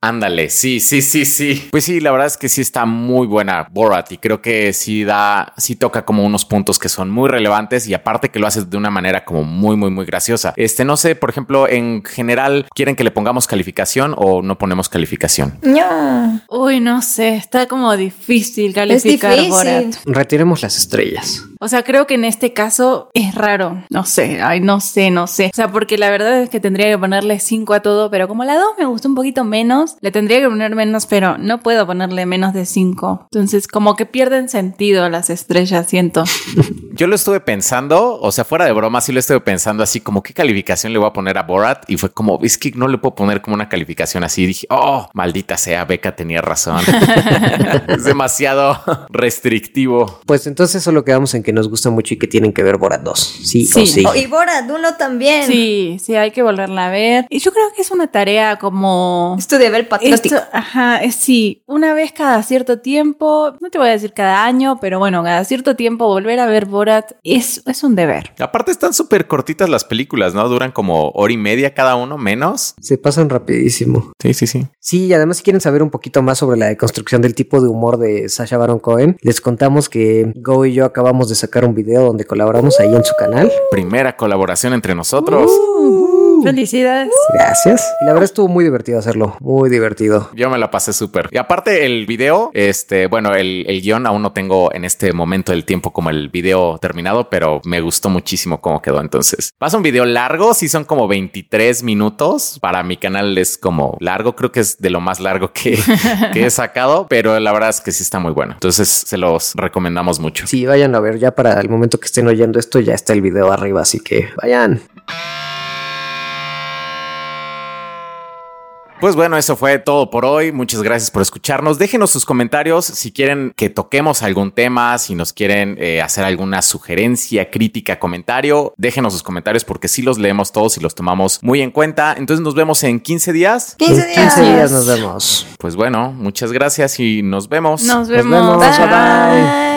Ándale, sí, sí, sí, sí. Pues sí, la verdad es que sí está muy buena Borat y creo que sí da, sí toca como unos puntos que son muy relevantes y aparte que lo hace de una manera como muy, muy, muy graciosa. Este, no sé, por ejemplo, en general, ¿quieren que le pongamos calificación o no ponemos calificación? No. Uy, no sé, está como difícil calificar difícil. Borat. Retiremos las estrellas. O sea, creo que en este caso es raro. No sé, ay, no sé, no sé. O sea, porque la verdad es que tendría que ponerle 5 a todo, pero como la 2 me gustó un poquito menos, le tendría que poner menos, pero no puedo ponerle menos de 5. Entonces, como que pierden sentido las estrellas, siento. Yo lo estuve pensando, o sea, fuera de broma, sí lo estuve pensando así como qué calificación le voy a poner a Borat y fue como, es que no le puedo poner como una calificación así. Dije, oh, maldita sea, Beca tenía razón. es demasiado restrictivo. Pues entonces solo quedamos en que nos gusta mucho y que tienen que ver Borat 2. Sí, Sí. o sí. Oh, y Borat, uno también. Sí, sí, hay que volverla a ver. Y yo creo que es una tarea como... Es tu deber patriótico. Esto, ajá, es sí, una vez cada cierto tiempo, no te voy a decir cada año, pero bueno, cada cierto tiempo volver a ver Borat es, es un deber. Aparte están súper cortitas las películas, ¿no? Duran como hora y media cada uno, menos. Se pasan rapidísimo. Sí, sí, sí. Sí, y además si quieren saber un poquito más sobre la deconstrucción del tipo de humor de Sasha Baron Cohen, les contamos que Go y yo acabamos de sacar un video donde colaboramos ahí en su canal. Primera colaboración entre nosotros. Felicidades. Gracias. Y la verdad estuvo muy divertido hacerlo, muy divertido. Yo me la pasé súper. Y aparte el video, este, bueno, el, el guion aún no tengo en este momento del tiempo como el video terminado, pero me gustó muchísimo cómo quedó. Entonces, pasa un video largo, sí son como 23 minutos. Para mi canal es como largo, creo que es de lo más largo que, que he sacado, pero la verdad es que sí está muy bueno. Entonces, se los recomendamos mucho. Sí, vayan a ver, ya para el momento que estén oyendo esto ya está el video arriba, así que vayan. Pues bueno, eso fue todo por hoy. Muchas gracias por escucharnos. Déjenos sus comentarios si quieren que toquemos algún tema, si nos quieren eh, hacer alguna sugerencia, crítica, comentario. Déjenos sus comentarios porque sí los leemos todos y los tomamos muy en cuenta. Entonces nos vemos en 15 días. 15 En días. 15 días nos vemos. Pues bueno, muchas gracias y nos vemos. Nos vemos. vemos. Bye. Bye.